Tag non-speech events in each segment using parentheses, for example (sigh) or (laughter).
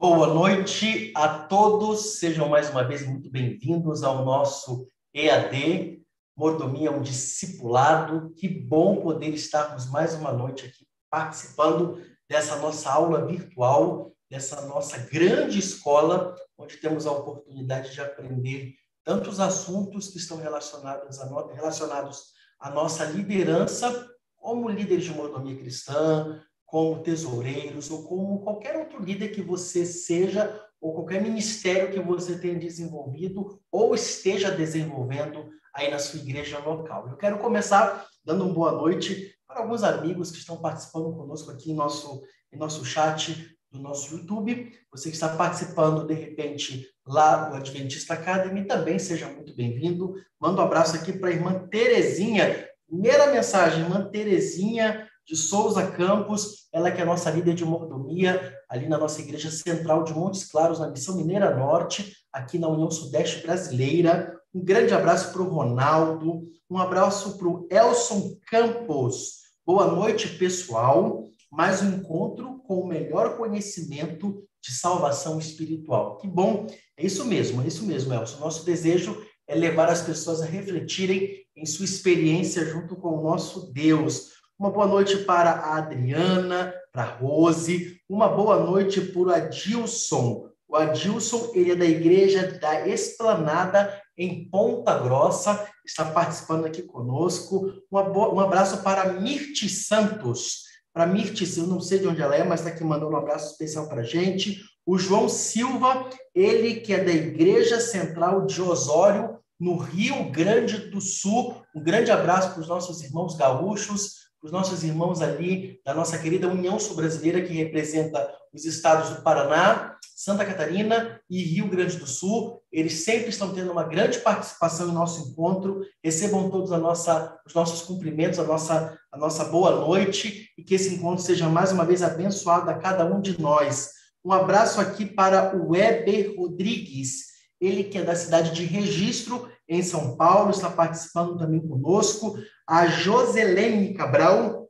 Boa noite a todos, sejam mais uma vez muito bem-vindos ao nosso EAD, Mordomia, um discipulado. Que bom poder estarmos mais uma noite aqui participando dessa nossa aula virtual, dessa nossa grande escola, onde temos a oportunidade de aprender tantos assuntos que estão relacionados, a relacionados à nossa liderança, como líderes de mordomia cristã, como tesoureiros ou como qualquer outro líder que você seja ou qualquer ministério que você tenha desenvolvido ou esteja desenvolvendo aí na sua igreja local. Eu quero começar dando uma boa noite para alguns amigos que estão participando conosco aqui em nosso, em nosso chat do nosso YouTube. Você que está participando, de repente, lá do Adventista Academy, também seja muito bem-vindo. Manda um abraço aqui para a irmã Terezinha. Primeira mensagem, irmã Terezinha, de Souza Campos, ela que é nossa líder de mordomia, ali na nossa igreja central de Montes Claros, na Missão Mineira Norte, aqui na União Sudeste Brasileira. Um grande abraço para o Ronaldo, um abraço para o Elson Campos. Boa noite, pessoal. Mais um encontro com o melhor conhecimento de salvação espiritual. Que bom, é isso mesmo, é isso mesmo, Elson. Nosso desejo é levar as pessoas a refletirem em sua experiência junto com o nosso Deus uma boa noite para a Adriana, para a Rose. Uma boa noite para o Adilson. O Adilson, ele é da Igreja da Esplanada, em Ponta Grossa, está participando aqui conosco. Boa, um abraço para Mirti Santos. Para Mirti, eu não sei de onde ela é, mas está aqui mandando um abraço especial para a gente. O João Silva, ele que é da Igreja Central de Osório, no Rio Grande do Sul. Um grande abraço para os nossos irmãos gaúchos os nossos irmãos ali da nossa querida União Sul-Brasileira, que representa os estados do Paraná, Santa Catarina e Rio Grande do Sul. Eles sempre estão tendo uma grande participação em nosso encontro. Recebam todos nossa, os nossos cumprimentos, a nossa, a nossa boa noite e que esse encontro seja mais uma vez abençoado a cada um de nós. Um abraço aqui para o Weber Rodrigues, ele que é da cidade de Registro, em São Paulo, está participando também conosco. A Joselene Cabral,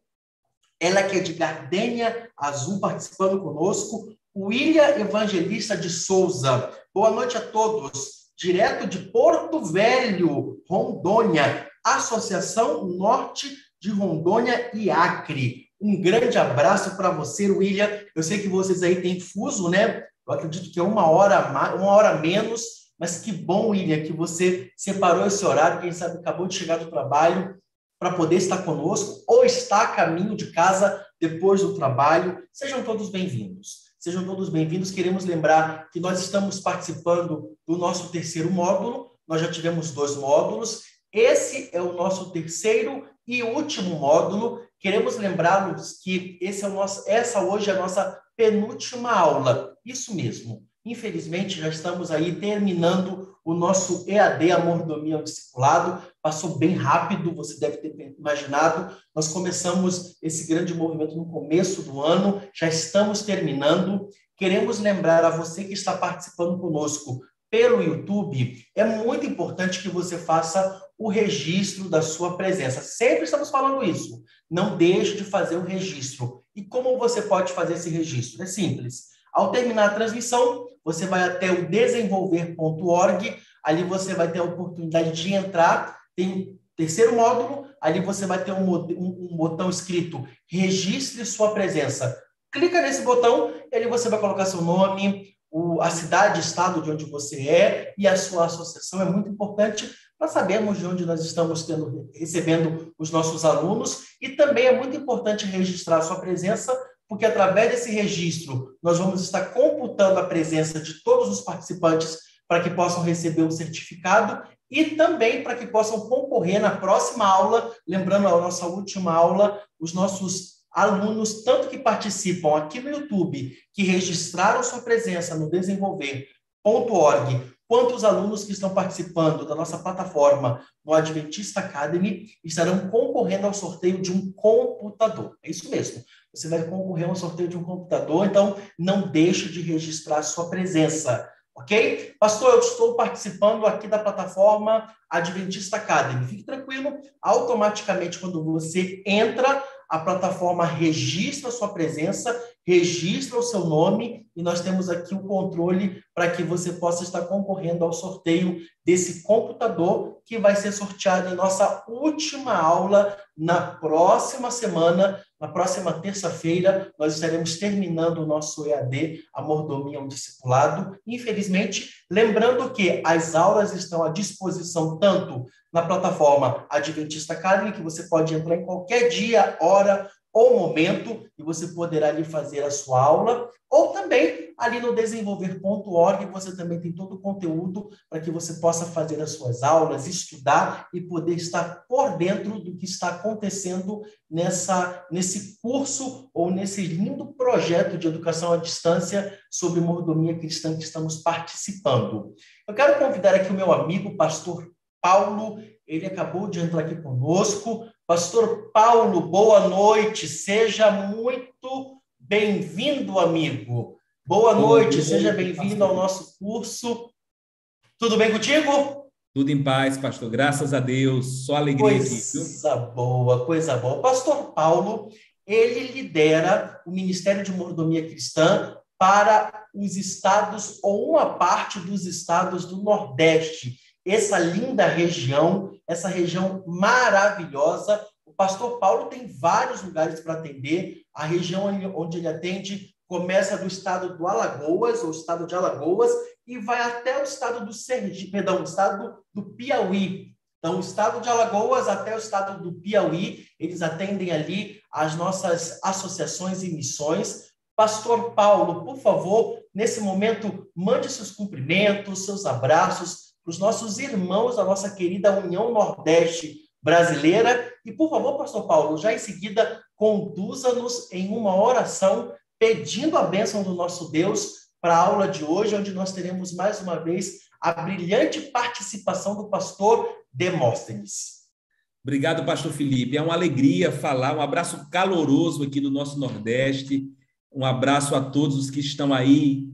ela que é de Gardênia Azul, participando conosco. William Evangelista de Souza. Boa noite a todos. Direto de Porto Velho, Rondônia, Associação Norte de Rondônia e Acre. Um grande abraço para você, William. Eu sei que vocês aí têm fuso, né? Eu acredito que é uma hora, uma hora menos, mas que bom, William, que você separou esse horário, quem sabe acabou de chegar do trabalho para poder estar conosco ou está a caminho de casa depois do trabalho. Sejam todos bem-vindos. Sejam todos bem-vindos. Queremos lembrar que nós estamos participando do nosso terceiro módulo. Nós já tivemos dois módulos. Esse é o nosso terceiro e último módulo. Queremos lembrá-los que esse é o nosso, essa hoje é a nossa penúltima aula. Isso mesmo. Infelizmente, já estamos aí terminando o nosso EAD, a mordomia ao discipulado. Passou bem rápido, você deve ter imaginado. Nós começamos esse grande movimento no começo do ano, já estamos terminando. Queremos lembrar a você que está participando conosco pelo YouTube, é muito importante que você faça o registro da sua presença. Sempre estamos falando isso. Não deixe de fazer o registro. E como você pode fazer esse registro? É simples. Ao terminar a transmissão, você vai até o desenvolver.org, ali você vai ter a oportunidade de entrar, tem terceiro módulo, ali você vai ter um, um, um botão escrito Registre sua presença. Clica nesse botão, e ali você vai colocar seu nome, o, a cidade, estado de onde você é e a sua associação. É muito importante para sabermos de onde nós estamos tendo, recebendo os nossos alunos e também é muito importante registrar a sua presença, porque através desse registro nós vamos estar computando a presença de todos os participantes para que possam receber um certificado e também para que possam concorrer na próxima aula, lembrando a nossa última aula, os nossos alunos, tanto que participam aqui no YouTube, que registraram sua presença no desenvolver.org, quanto os alunos que estão participando da nossa plataforma no Adventista Academy estarão concorrendo ao sorteio de um computador. É isso mesmo. Você vai concorrer ao sorteio de um computador, então não deixe de registrar sua presença. Ok? Pastor, eu estou participando aqui da plataforma Adventista Academy. Fique tranquilo, automaticamente, quando você entra, a plataforma registra a sua presença, registra o seu nome e nós temos aqui o controle para que você possa estar concorrendo ao sorteio desse computador que vai ser sorteado em nossa última aula na próxima semana, na próxima terça-feira, nós estaremos terminando o nosso EAD, a mordomia ao discipulado. Infelizmente, lembrando que as aulas estão à disposição tanto na plataforma Adventista Academy, que você pode entrar em qualquer dia, hora ou momento e você poderá ali fazer a sua aula, ou também ali no desenvolver.org você também tem todo o conteúdo para que você possa fazer as suas aulas, estudar e poder estar por dentro do que está acontecendo nessa nesse curso ou nesse lindo projeto de educação à distância sobre mordomia cristã que estamos participando. Eu quero convidar aqui o meu amigo pastor Paulo, ele acabou de entrar aqui conosco. Pastor Paulo, boa noite, seja muito bem-vindo, amigo. Boa noite, seja bem-vindo ao nosso curso. Tudo bem contigo? Tudo em paz, pastor. Graças a Deus. Só alegria coisa aqui. Coisa boa, coisa boa. Pastor Paulo, ele lidera o Ministério de Mordomia Cristã para os estados ou uma parte dos estados do Nordeste essa linda região, essa região maravilhosa. O pastor Paulo tem vários lugares para atender. A região onde ele atende começa do estado do Alagoas, ou estado de Alagoas, e vai até o estado do Sergipe, perdão, o estado do Piauí. Então, o estado de Alagoas até o estado do Piauí, eles atendem ali as nossas associações e missões. Pastor Paulo, por favor, nesse momento, mande seus cumprimentos, seus abraços, para os nossos irmãos da nossa querida União Nordeste Brasileira. E, por favor, Pastor Paulo, já em seguida, conduza-nos em uma oração pedindo a bênção do nosso Deus para a aula de hoje, onde nós teremos mais uma vez a brilhante participação do pastor Demóstenes. Obrigado, pastor Felipe. É uma alegria falar, um abraço caloroso aqui do nosso Nordeste. Um abraço a todos os que estão aí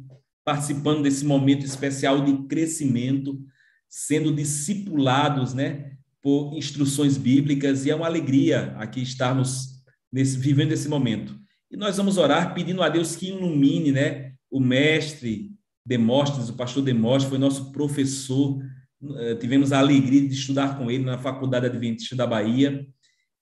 participando desse momento especial de crescimento sendo discipulados, né, por instruções bíblicas e é uma alegria aqui estarmos nesse, vivendo esse momento. E nós vamos orar pedindo a Deus que ilumine, né? O mestre Demóstenes, o pastor Demóstenes, foi nosso professor. Eh, tivemos a alegria de estudar com ele na Faculdade Adventista da Bahia.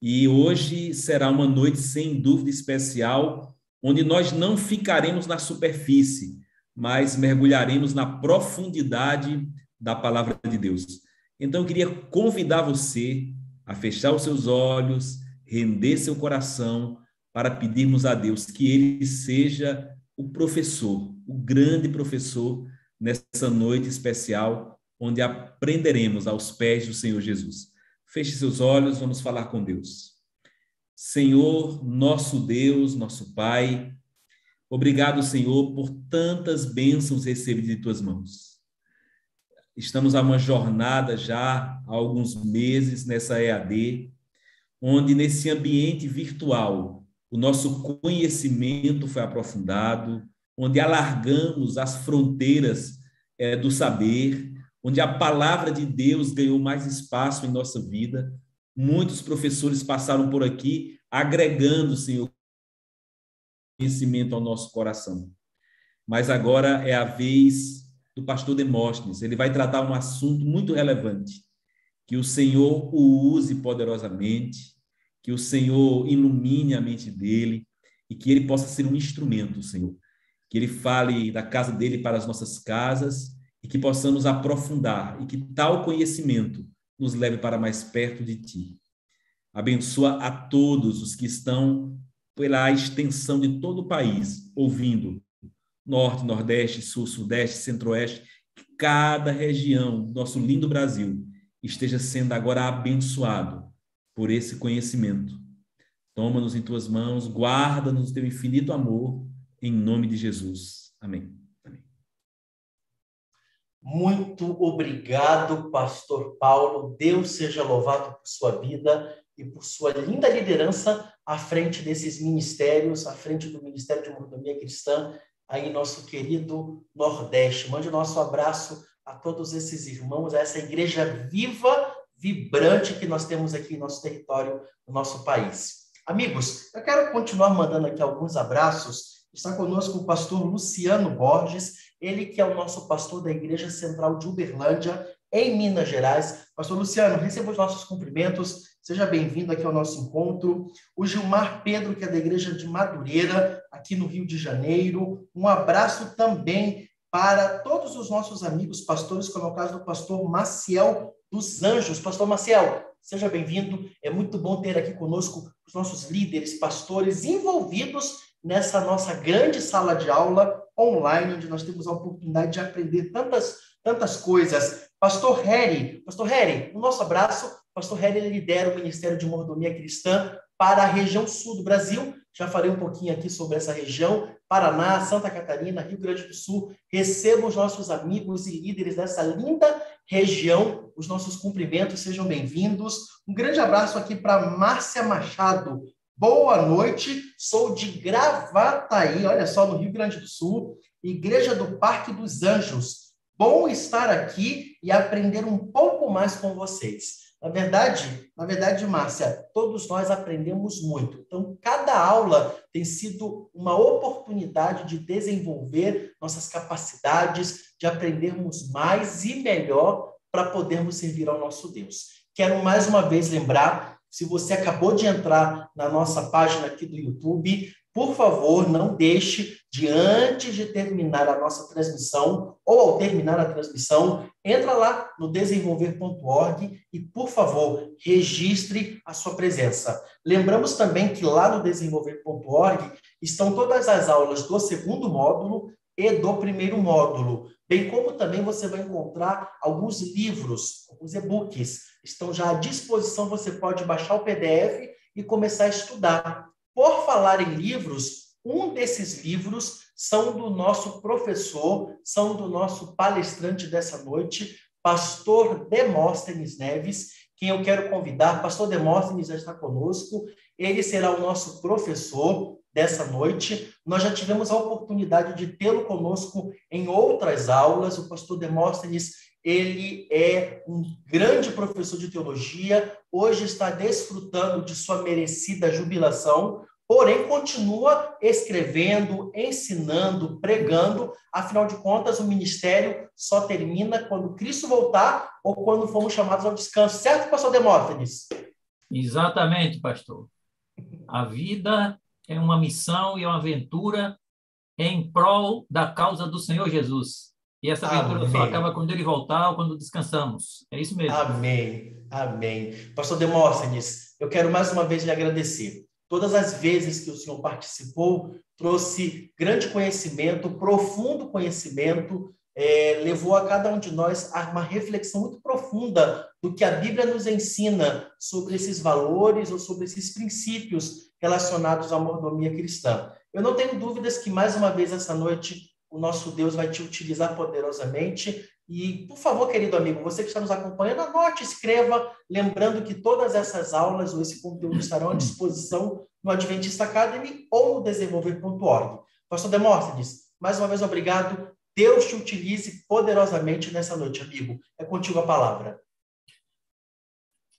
E hoje será uma noite sem dúvida especial, onde nós não ficaremos na superfície, mas mergulharemos na profundidade da palavra de Deus. Então eu queria convidar você a fechar os seus olhos, render seu coração para pedirmos a Deus que ele seja o professor, o grande professor nessa noite especial onde aprenderemos aos pés do Senhor Jesus. Feche seus olhos, vamos falar com Deus. Senhor, nosso Deus, nosso Pai, obrigado, Senhor, por tantas bênçãos recebidas de tuas mãos. Estamos a uma jornada já há alguns meses nessa EAD, onde nesse ambiente virtual o nosso conhecimento foi aprofundado, onde alargamos as fronteiras é, do saber, onde a palavra de Deus ganhou mais espaço em nossa vida. Muitos professores passaram por aqui agregando, Senhor, conhecimento ao nosso coração. Mas agora é a vez do pastor Demóstenes. Ele vai tratar um assunto muito relevante. Que o Senhor o use poderosamente, que o Senhor ilumine a mente dele e que ele possa ser um instrumento, Senhor. Que ele fale da casa dele para as nossas casas e que possamos aprofundar e que tal conhecimento nos leve para mais perto de ti. Abençoa a todos os que estão pela extensão de todo o país, ouvindo norte, nordeste, sul, sudeste, centro-oeste, que cada região do nosso lindo Brasil esteja sendo agora abençoado por esse conhecimento. Toma-nos em tuas mãos, guarda-nos teu infinito amor, em nome de Jesus. Amém. Amém. Muito obrigado, Pastor Paulo. Deus seja louvado por sua vida e por sua linda liderança à frente desses ministérios, à frente do Ministério de Mordomia Cristã, aí nosso querido Nordeste. Mande o nosso abraço a todos esses irmãos, a essa igreja viva vibrante que nós temos aqui em nosso território, no nosso país. Amigos, eu quero continuar mandando aqui alguns abraços. Está conosco o pastor Luciano Borges, ele que é o nosso pastor da Igreja Central de Uberlândia, em Minas Gerais. Pastor Luciano, receba os nossos cumprimentos, seja bem-vindo aqui ao nosso encontro. O Gilmar Pedro, que é da Igreja de Madureira, aqui no Rio de Janeiro. Um abraço também para todos os nossos amigos pastores, como é o caso do pastor Maciel dos Anjos. Pastor Maciel, seja bem-vindo. É muito bom ter aqui conosco os nossos líderes, pastores envolvidos nessa nossa grande sala de aula online, onde nós temos a oportunidade de aprender tantas, tantas coisas. Pastor Harry, Pastor Harry, o nosso abraço. Pastor Harry lidera o Ministério de Mordomia Cristã para a região sul do Brasil. Já falei um pouquinho aqui sobre essa região. Paraná, Santa Catarina, Rio Grande do Sul. Receba os nossos amigos e líderes dessa linda região. Os nossos cumprimentos, sejam bem-vindos. Um grande abraço aqui para Márcia Machado. Boa noite, sou de Gravataí, olha só, no Rio Grande do Sul, Igreja do Parque dos Anjos. Bom estar aqui e aprender um pouco mais com vocês. Na verdade, na verdade, Márcia, todos nós aprendemos muito. Então, cada aula tem sido uma oportunidade de desenvolver nossas capacidades, de aprendermos mais e melhor para podermos servir ao nosso Deus. Quero mais uma vez lembrar, se você acabou de entrar na nossa página aqui do YouTube, por favor, não deixe de, antes de terminar a nossa transmissão, ou ao terminar a transmissão, entra lá no desenvolver.org e, por favor, registre a sua presença. Lembramos também que lá no desenvolver.org estão todas as aulas do segundo módulo e do primeiro módulo, bem como também você vai encontrar alguns livros, alguns e-books, estão já à disposição, você pode baixar o PDF e começar a estudar. Por falar em livros, um desses livros são do nosso professor, são do nosso palestrante dessa noite, pastor Demóstenes Neves, quem eu quero convidar. Pastor Demóstenes já está conosco, ele será o nosso professor dessa noite. Nós já tivemos a oportunidade de tê-lo conosco em outras aulas. O pastor Demóstenes ele é um grande professor de teologia, hoje está desfrutando de sua merecida jubilação, porém continua escrevendo, ensinando, pregando. Afinal de contas, o ministério só termina quando Cristo voltar ou quando formos chamados ao descanso. Certo, pastor Demóstenes? Exatamente, pastor. A vida é uma missão e uma aventura em prol da causa do Senhor Jesus. E essa aventura Amém. só acaba quando ele voltar ou quando descansamos. É isso mesmo. Amém. Amém. Pastor Demóstenes, eu quero mais uma vez lhe agradecer. Todas as vezes que o senhor participou, trouxe grande conhecimento, profundo conhecimento, é, levou a cada um de nós a uma reflexão muito profunda do que a Bíblia nos ensina sobre esses valores ou sobre esses princípios relacionados à mordomia cristã. Eu não tenho dúvidas que, mais uma vez, essa noite, o nosso Deus vai te utilizar poderosamente. E, por favor, querido amigo, você que está nos acompanhando, anote, escreva, lembrando que todas essas aulas ou esse conteúdo estarão à disposição no Adventista Academy ou no desenvolver.org. Pastor Demóstenes, mais uma vez obrigado. Deus te utilize poderosamente nessa noite, amigo. É contigo a palavra.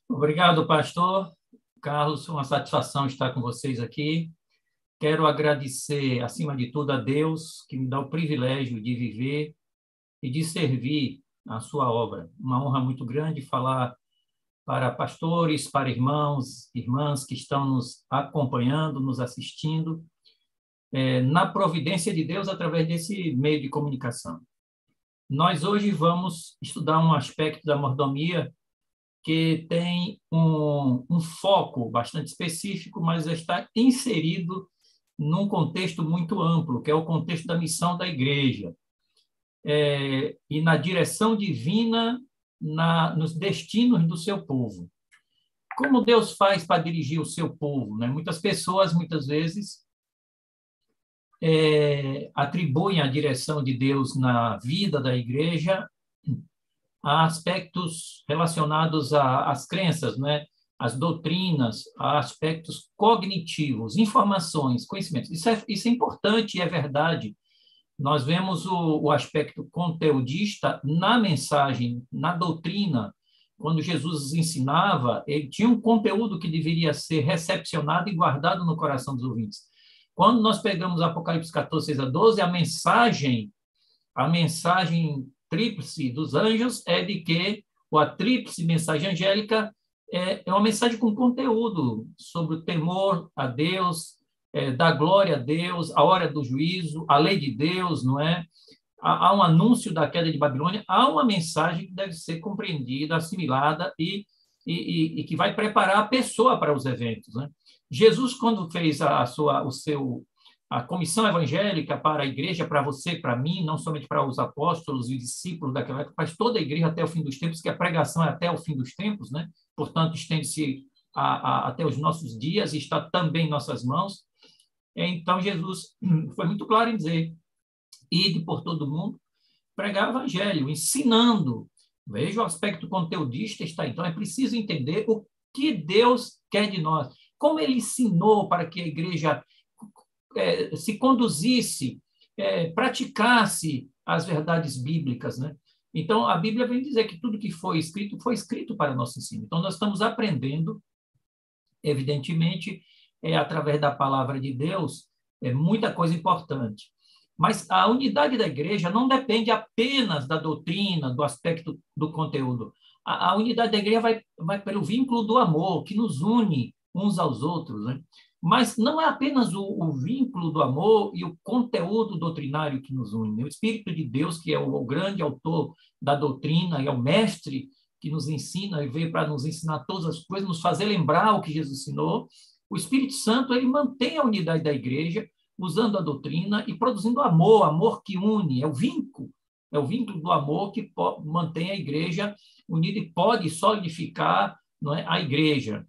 Obrigado, pastor. Carlos, uma satisfação estar com vocês aqui. Quero agradecer, acima de tudo, a Deus que me dá o privilégio de viver e de servir a sua obra. Uma honra muito grande falar para pastores, para irmãos, irmãs que estão nos acompanhando, nos assistindo, é, na providência de Deus através desse meio de comunicação. Nós hoje vamos estudar um aspecto da mordomia que tem um, um foco bastante específico, mas está inserido num contexto muito amplo, que é o contexto da missão da igreja. É, e na direção divina na, nos destinos do seu povo. Como Deus faz para dirigir o seu povo? Né? Muitas pessoas, muitas vezes, é, atribuem a direção de Deus na vida da igreja a aspectos relacionados às crenças, né? As doutrinas, aspectos cognitivos, informações, conhecimentos. Isso é, isso é importante e é verdade. Nós vemos o, o aspecto conteudista na mensagem, na doutrina. Quando Jesus ensinava, ele tinha um conteúdo que deveria ser recepcionado e guardado no coração dos ouvintes. Quando nós pegamos Apocalipse 14, 6 a 12, a mensagem, a mensagem tríplice dos anjos é de que, ou a tríplice mensagem angélica, é, é uma mensagem com conteúdo sobre o temor a Deus, é, da glória a Deus, a hora do juízo, a lei de Deus, não é? Há, há um anúncio da queda de Babilônia, há uma mensagem que deve ser compreendida, assimilada e, e, e, que vai preparar a pessoa para os eventos. Né? Jesus, quando fez a sua, o seu a comissão evangélica para a igreja, para você, para mim, não somente para os apóstolos e discípulos daquela época, mas toda a igreja até o fim dos tempos, que a pregação é até o fim dos tempos, né? portanto, estende-se até os nossos dias e está também em nossas mãos. Então, Jesus (clears throat) foi muito claro em dizer: ide por todo mundo, pregar o evangelho, ensinando. Veja o aspecto conteudista está. Então, é preciso entender o que Deus quer de nós, como ele ensinou para que a igreja é, se conduzisse, é, praticasse as verdades bíblicas, né? Então, a Bíblia vem dizer que tudo que foi escrito, foi escrito para nosso ensino. Então, nós estamos aprendendo, evidentemente, é, através da palavra de Deus, é muita coisa importante. Mas a unidade da igreja não depende apenas da doutrina, do aspecto do conteúdo. A, a unidade da igreja vai, vai pelo vínculo do amor, que nos une uns aos outros. Né? Mas não é apenas o, o, vínculo do amor e o conteúdo doutrinário que nos une. O Espírito de Deus, que é o, o grande autor da doutrina e é o mestre que nos ensina e veio para nos ensinar todas as coisas, nos fazer lembrar o que Jesus ensinou. O Espírito Santo ele mantém a unidade da igreja usando a doutrina e produzindo amor, amor que une, é o vínculo, é o vínculo do amor que mantém a igreja unida e pode solidificar é, a igreja.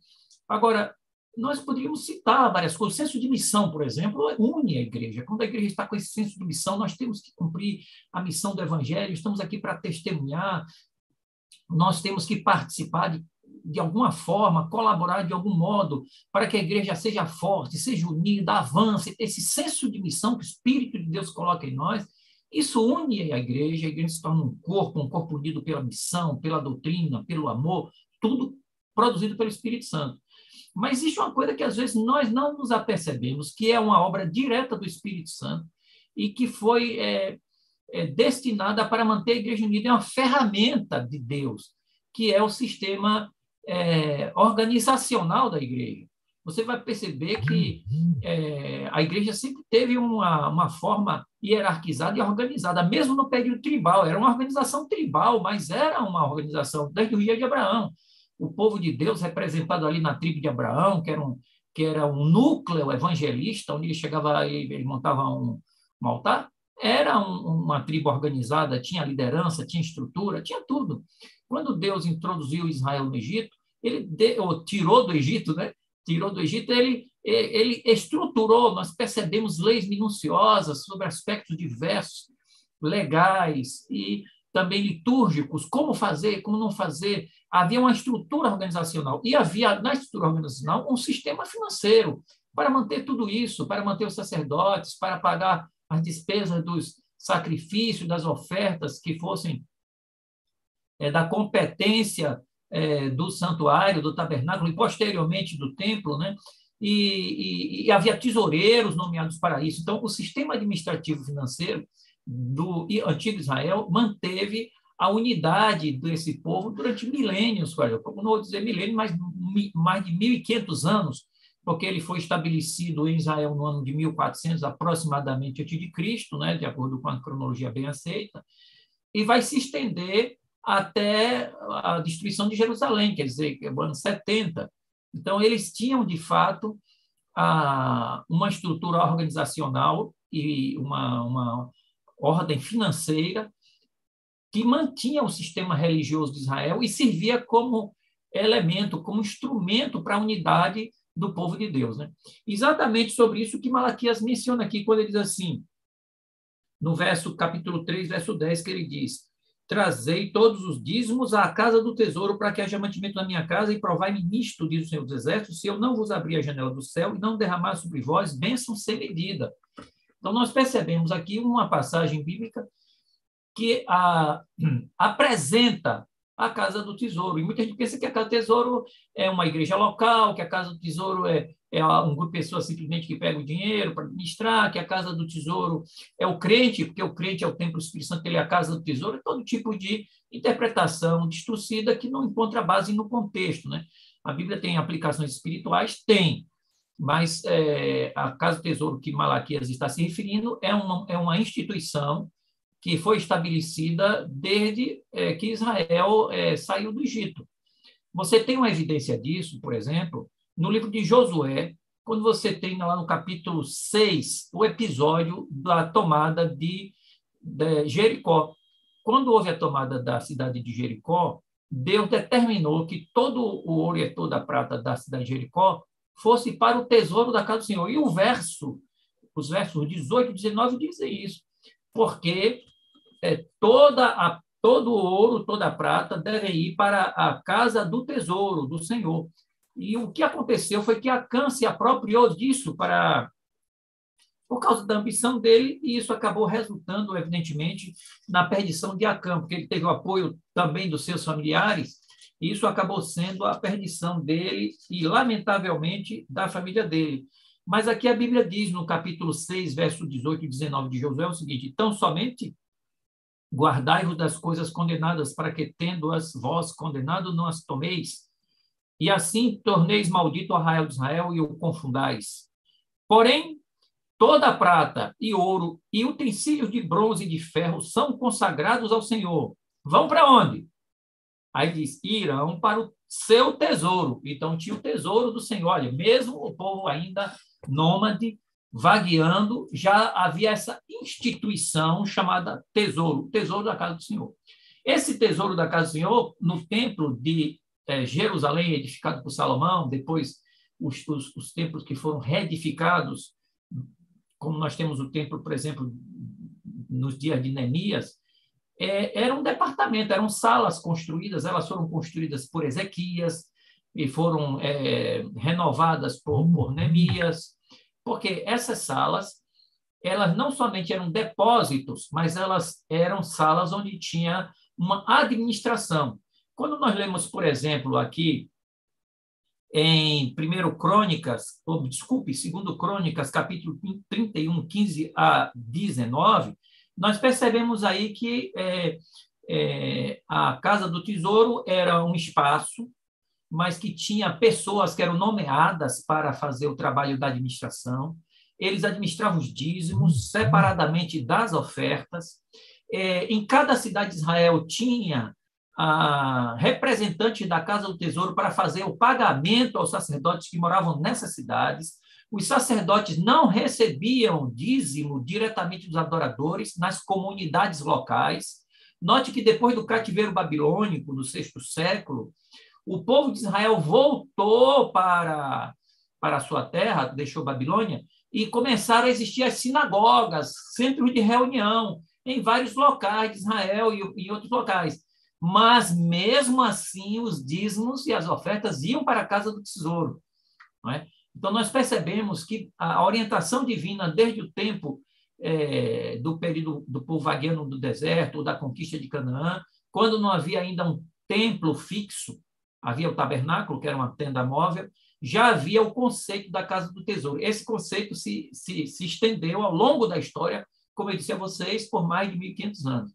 Agora, nós poderíamos citar várias coisas. O senso de missão, por exemplo, une a igreja. Quando a igreja está com esse senso de missão, nós temos que cumprir a missão do evangelho, estamos aqui para testemunhar, nós temos que participar de, de alguma forma, colaborar de algum modo, para que a igreja seja forte, seja unida, avance, esse senso de missão que o Espírito de Deus coloca em nós, Isso une a igreja, a igreja se torna um corpo, um corpo unido pela missão, pela doutrina, pelo amor, tudo produzido pelo Espírito Santo. Mas existe uma coisa que às vezes nós não nos apercebemos, que é uma obra direta do Espírito Santo e que foi é, é, destinada para manter a igreja unida. É uma ferramenta de Deus, que é o sistema é, organizacional da igreja. Você vai perceber que é, a igreja sempre teve uma, uma forma hierarquizada e organizada, mesmo no período tribal. Era uma organização tribal, mas era uma organização desde o dia de Abraão. O povo de Deus, representado ali na tribo de Abraão, que era um, que era um núcleo evangelista, onde ele chegava e ele montava um, um altar, era um, uma tribo organizada, tinha liderança, tinha estrutura, tinha tudo. Quando Deus introduziu Israel no Egito, ele ou tirou do Egito, né? Tirou do Egito, ele, ele estruturou, nós percebemos leis minuciosas sobre aspectos diversos, legais e também litúrgicos, como fazer, como não fazer. Havia uma estrutura organizacional e havia na estrutura organizacional um sistema financeiro para manter tudo isso, para manter os sacerdotes, para pagar as despesas dos sacrifícios, das ofertas que fossem é, da competência é, do santuário, do tabernáculo e posteriormente do templo, né? E, e, e, havia tesoureiros nomeados para isso. Então, o sistema administrativo financeiro do antigo Israel manteve a unidade desse povo durante milênios, como não vou dizer milênios, mas mais de 1.500 anos, porque ele foi estabelecido em Israel no ano de 1400 aproximadamente antes de Cristo, né, de acordo com a cronologia bem aceita, e vai se estender até a destruição de Jerusalém, quer dizer, é o ano 70. Então, eles tinham, de fato, uma estrutura organizacional e uma, uma ordem financeira que mantinha o sistema religioso de Israel e servia como elemento, como instrumento para a unidade do povo de Deus. Né? Exatamente sobre isso que Malaquias menciona aqui, quando ele diz assim, no verso capítulo 3, verso 10, que ele diz: trazei todos os dízimos à casa do tesouro para que haja mantimento na minha casa e provai-me nisto, diz o Senhor dos Exércitos, se eu não vos abrir a janela do céu e não derramar sobre vós bênção sem medida. Então, nós percebemos aqui uma passagem bíblica que a, (clears throat) apresenta a Casa do Tesouro. E muita gente pensa que a Casa do Tesouro é uma igreja local, que a Casa do Tesouro é, é um grupo de pessoas simplesmente que pega o dinheiro para administrar, que a Casa do Tesouro é o crente, porque o crente é o templo do Espírito Santo, ele é a Casa do Tesouro, é todo tipo de interpretação distorcida que não encontra base no contexto. Né? A Bíblia tem aplicações espirituais? Tem. Mas é, a Casa do Tesouro que Malaquias está se referindo é uma, é uma instituição que foi estabelecida desde é, que Israel é, saiu do Egito. Você tem uma evidência disso, por exemplo, no livro de Josué, quando você tem lá no capítulo 6 o episódio da tomada de, de Jericó. Quando houve a tomada da cidade de Jericó, Deus determinou que todo o ouro e toda a prata da cidade de Jericó fosse para o tesouro da casa do Senhor. E o verso, os versos 18 e 19 dizem isso, porque é, toda a, todo o ouro, toda a prata deve ir para a casa do tesouro do Senhor. E o que aconteceu foi que Acã se apropriou disso para por causa da ambição dele, e isso acabou resultando, evidentemente, na perdição de Acã, porque ele teve o apoio também dos seus familiares, e isso acabou sendo a perdição dele e, lamentavelmente, da família dele. Mas aqui a Bíblia diz, no capítulo 6, verso 18 e 19 de Josué, o seguinte: Então somente Guardai-vos das coisas condenadas, para que, tendo-as vós condenado, não as tomeis. E assim torneis maldito o arraial de Israel e o confundais. Porém, toda prata e ouro e utensílios de bronze e de ferro são consagrados ao Senhor. Vão para onde? Aí diz: irão para o seu tesouro. Então tinha o tesouro do Senhor. Olha, mesmo o povo ainda nômade, vagueando, já havia essa instituição chamada tesouro, tesouro da casa do Senhor. Esse tesouro da casa do Senhor, no templo de é, Jerusalém, edificado por Salomão, depois os, os, os templos que foram reedificados, como nós temos o templo, por exemplo, nos dias de Neemias, é, era um departamento, eram salas construídas, elas foram construídas por Ezequias e foram é, renovadas por, por Neemias, porque essas salas elas não somente eram depósitos, mas elas eram salas onde tinha uma administração. Quando nós lemos, por exemplo, aqui em 1 Crônicas, ou, desculpe, 2 Crônicas, capítulo 31, 15 a 19, nós percebemos aí que é, é, a Casa do Tesouro era um espaço, mas que tinha pessoas que eram nomeadas para fazer o trabalho da administração. Eles administravam os dízimos separadamente das ofertas. É, em cada cidade de Israel tinha a representante da Casa do Tesouro para fazer o pagamento aos sacerdotes que moravam nessas cidades. Os sacerdotes não recebiam dízimo diretamente dos adoradores nas comunidades locais. Note que depois do cativeiro babilônico, no sexto século, o povo de Israel voltou para, para a sua terra, deixou Babilônia, e começaram a existir as sinagogas, centros de reunião, em vários locais de Israel e em outros locais. Mas, mesmo assim, os dízimos e as ofertas iam para a casa do tesouro. É? Então, nós percebemos que a orientação divina, desde o tempo é, do período do povo vagueando do deserto, ou da conquista de Canaã, quando não havia ainda um templo fixo, havia o tabernáculo, que era uma tenda móvel, já havia o conceito da casa do tesouro. Esse conceito se, se, se estendeu ao longo da história, como eu disse a vocês, por mais de 1.500 anos.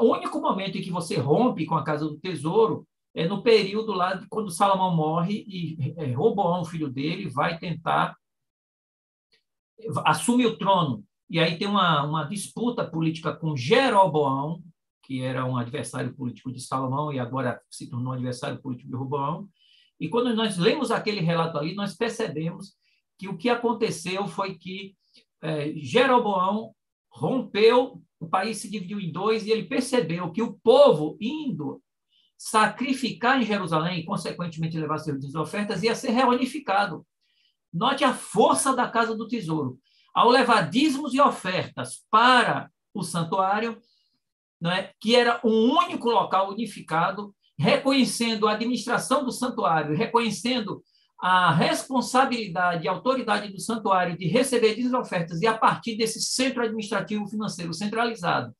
O único momento em que você rompe com a casa do tesouro é no período lá de quando Salomão morre e é, Roboão, filho dele, vai tentar assume o trono. E aí tem uma, uma disputa política com Jeroboão, que era um adversário político de Salomão e agora se tornou adversário político de Roboão. E quando nós lemos aquele relato ali, nós percebemos que o que aconteceu foi que é, Jeroboão rompeu, o país se dividiu em dois e ele percebeu que o povo indo sacrificar em Jerusalém e, consequentemente, levar seus ofertas ia ser reunificado. Note a força da casa do tesouro. Ao levar dízimos e ofertas para o santuário, é? que era um único local unificado, reconhecendo a administração do santuário, reconhecendo a responsabilidade e autoridade do santuário de receber as ofertas e, a partir desse centro administrativo financeiro centralizado,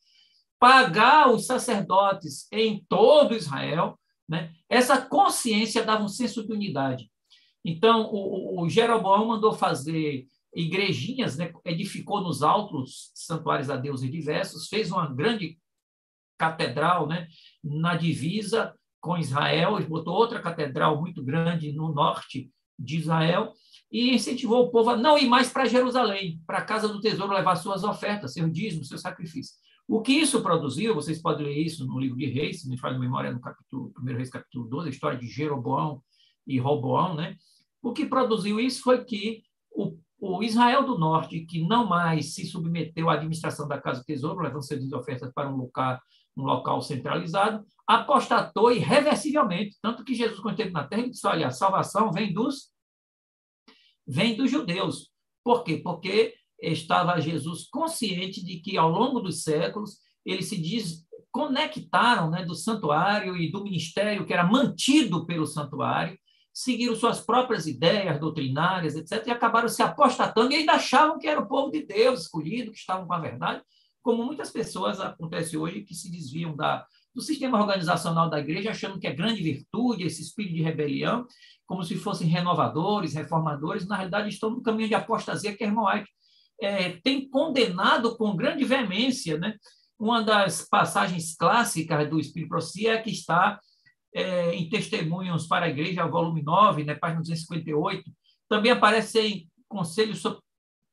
pagar os sacerdotes em todo Israel, né? essa consciência dava um senso de unidade. Então, o, o Jeroboão mandou fazer igrejinhas, né? edificou nos altos santuários a deuses diversos, fez uma grande catedral né, na divisa com Israel, ele botou outra catedral muito grande no norte de Israel e incentivou o povo a não ir mais para Jerusalém, para a casa do tesouro levar suas ofertas, seu dízimo, seu sacrifício. O que isso produziu, vocês podem ler isso no livro de Reis, se me faz memória no capítulo 1 Reis, capítulo 12, a história de Jeroboão e Roboão, né? O que produziu isso foi que o, o Israel do Norte, que não mais se submeteu à administração da Casa do Tesouro, levando suas ofertas para um local um local centralizado, apostatou irreversivelmente, tanto que Jesus, quando esteve na terra, disse, olha, a salvação vem dos, vem dos judeus. Por quê? Porque estava Jesus consciente de que, ao longo dos séculos, eles se desconectaram né, do santuário e do ministério que era mantido pelo santuário, seguiram suas próprias ideias doutrinárias, etc., e acabaram se apostatando e ainda achavam que era o povo de Deus escolhido, que estavam com a verdade, como muitas pessoas acontece hoje que se desviam da, do sistema organizacional da igreja, achando que é grande virtude esse espírito de rebelião, como se fossem renovadores, reformadores, na realidade estão no caminho de apostasia que é irmão White é, tem condenado com grande veemência. Né? Uma das passagens clássicas do Espírito Profecia é que está é, em Testemunhos para a Igreja, volume 9, né, página 258, também aparece em Conselhos sobre,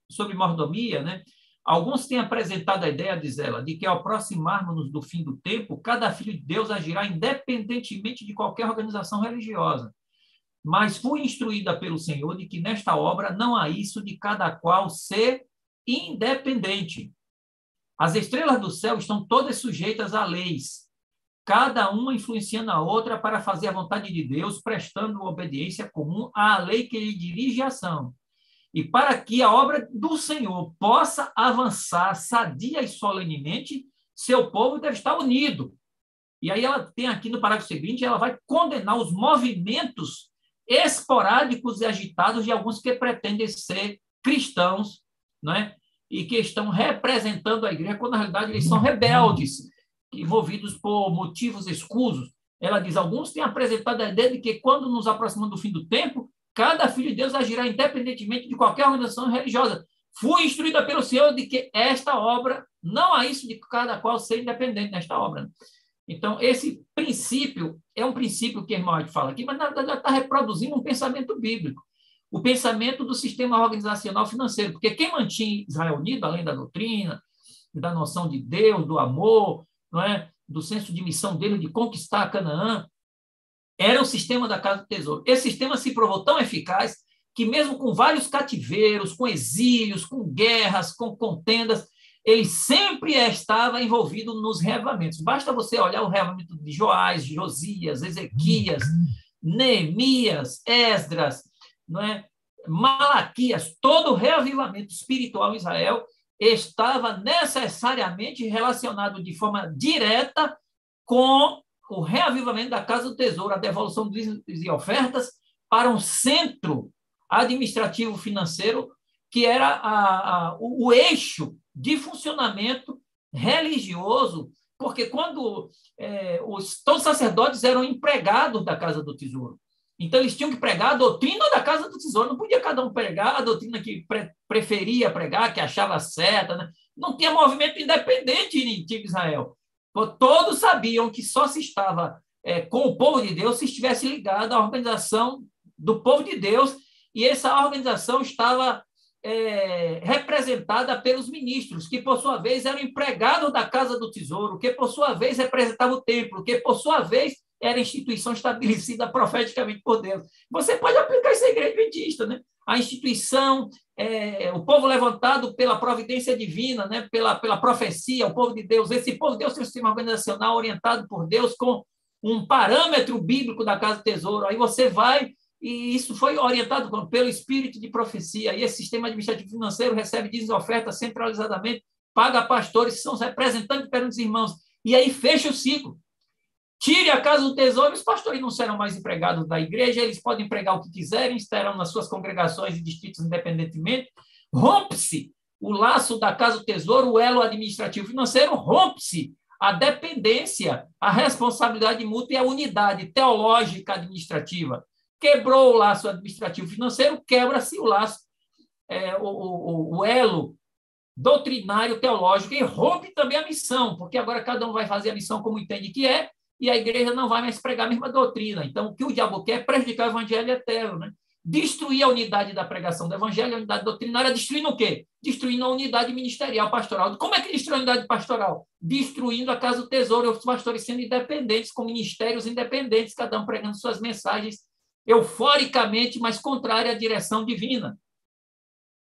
sobre Mordomia, né? Alguns têm apresentado a ideia, diz ela, de que ao aproximarmos-nos do fim do tempo, cada filho de Deus agirá independentemente de qualquer organização religiosa. Mas fui instruída pelo Senhor de que nesta obra não há isso de cada qual ser independente. As estrelas do céu estão todas sujeitas a leis, cada uma influenciando a outra para fazer a vontade de Deus, prestando obediência comum à lei que lhe dirige a ação. E para que a obra do Senhor possa avançar sadia e solenemente, seu povo deve estar unido. E aí ela tem aqui no parágrafo seguinte, ela vai condenar os movimentos esporádicos e agitados de alguns que pretendem ser cristãos, não é? e que estão representando a igreja, quando na realidade eles são rebeldes, que movidos por motivos escusos. Ela diz: alguns têm apresentado a ideia de que quando nos aproximamos do fim do tempo, cada filho de Deus agirá independentemente de qualquer organização religiosa. Fui instruída pelo Senhor de que esta obra, não há isso de cada qual ser independente nesta obra. Então, esse princípio é um princípio que a irmã fala aqui, mas na verdade está reproduzindo um pensamento bíblico o pensamento do sistema organizacional financeiro, porque quem mantinha Israel unido, além da doutrina, da noção de Deus, do amor, não é? do senso de missão dele de conquistar Canaã, era o sistema da Casa do Tesouro. Esse sistema se provou tão eficaz que, mesmo com vários cativeiros, com exílios, com guerras, com contendas, ele sempre estava envolvido nos reavamentos. Basta você olhar o reavamento de Joás, Josias, Ezequias, Neemias, Esdras, não é? Malaquias, todo o reavivamento espiritual em Israel estava necessariamente relacionado de forma direta com o reavivamento da Casa do Tesouro, a devolução dos e ofertas para um centro administrativo financeiro que era a, a, o, o, eixo de funcionamento religioso, porque quando é, os, todos os sacerdotes eram empregados da Casa do Tesouro. Então, eles tinham que pregar a doutrina da casa do tesouro. Não podia cada um pregar a doutrina que pre preferia pregar, que achava certa. Né? Não tinha movimento independente em antigo Israel. Todos sabiam que só se estava é, com o povo de Deus se estivesse ligado à organização do povo de Deus, e essa organização estava é, representada pelos ministros, que por sua vez eram empregados da casa do tesouro, que por sua vez representavam o templo, que por sua vez era instituição estabelecida (laughs) profeticamente por Deus. Você pode aplicar isso à igreja adventista, né? A instituição, é, o povo levantado pela providência divina, né? pela, pela profecia, o povo de Deus. Esse povo de Deus tem um sistema organizacional orientado por Deus com um parâmetro bíblico da Casa do Tesouro. Aí você vai, e isso foi orientado pelo espírito de profecia. E esse sistema administrativo financeiro recebe dízimos ofertas centralizadamente, paga pastores, são representantes perante os irmãos. E aí fecha o ciclo. Tire a casa do tesouro, os pastores não serão mais empregados da igreja, eles podem pregar o que quiserem, estarão nas suas congregações e distritos independentemente. Rompe-se o laço da casa do tesouro, o elo administrativo financeiro, rompe-se a dependência, a responsabilidade mútua e a unidade teológica administrativa. Quebrou o laço administrativo financeiro, quebra-se o laço, é, o, o, o elo doutrinário teológico e rompe também a missão, porque agora cada um vai fazer a missão como entende que é, e a igreja não vai mais pregar a mesma doutrina. Então, o que o diabo quer é prejudicar o evangelho eterno, né? Destruir a unidade da pregação do evangelho, a unidade doutrinária, destruindo o quê? Destruindo a unidade ministerial pastoral. Como é que destrói a unidade pastoral? Destruindo a casa do tesouro, os pastores sendo independentes, com ministérios independentes, cada um pregando suas mensagens euforicamente, mas contrária à direção divina.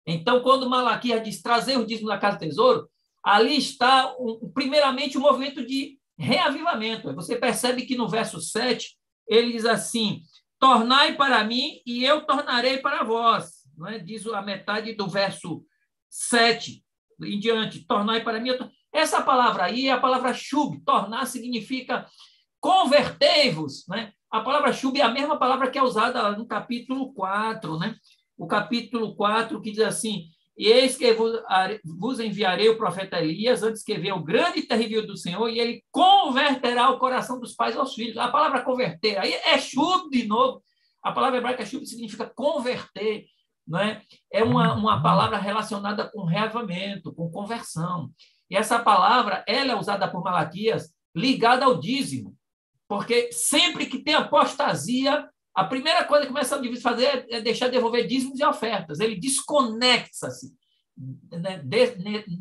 Então, quando Malaquias diz trazer o dízimo da casa do tesouro, ali está, um, primeiramente, o um movimento de reavivamento. Você percebe que no verso 7, ele diz assim: Tornai para mim e eu tornarei para vós. Não é? Diz a metade do verso 7 em diante: Tornai para mim. Essa palavra aí é a palavra shub. Tornar significa convertei-vos. Né? A palavra shub é a mesma palavra que é usada no capítulo 4. Né? O capítulo 4 que diz assim: e eis que vos enviarei o profeta Elias antes que venha o grande e terrível do Senhor, e ele converterá o coração dos pais aos filhos. A palavra converter aí é chub de novo. A palavra hebraica chub significa converter. Não é? é uma, uma palavra relacionada com reavamento, com conversão. E essa palavra ela é usada por Malaquias ligada ao dízimo. Porque sempre que tem apostasia, a primeira coisa que começa a fazer é deixar de devolver dízimos e ofertas. Ele desconexa-se né, de,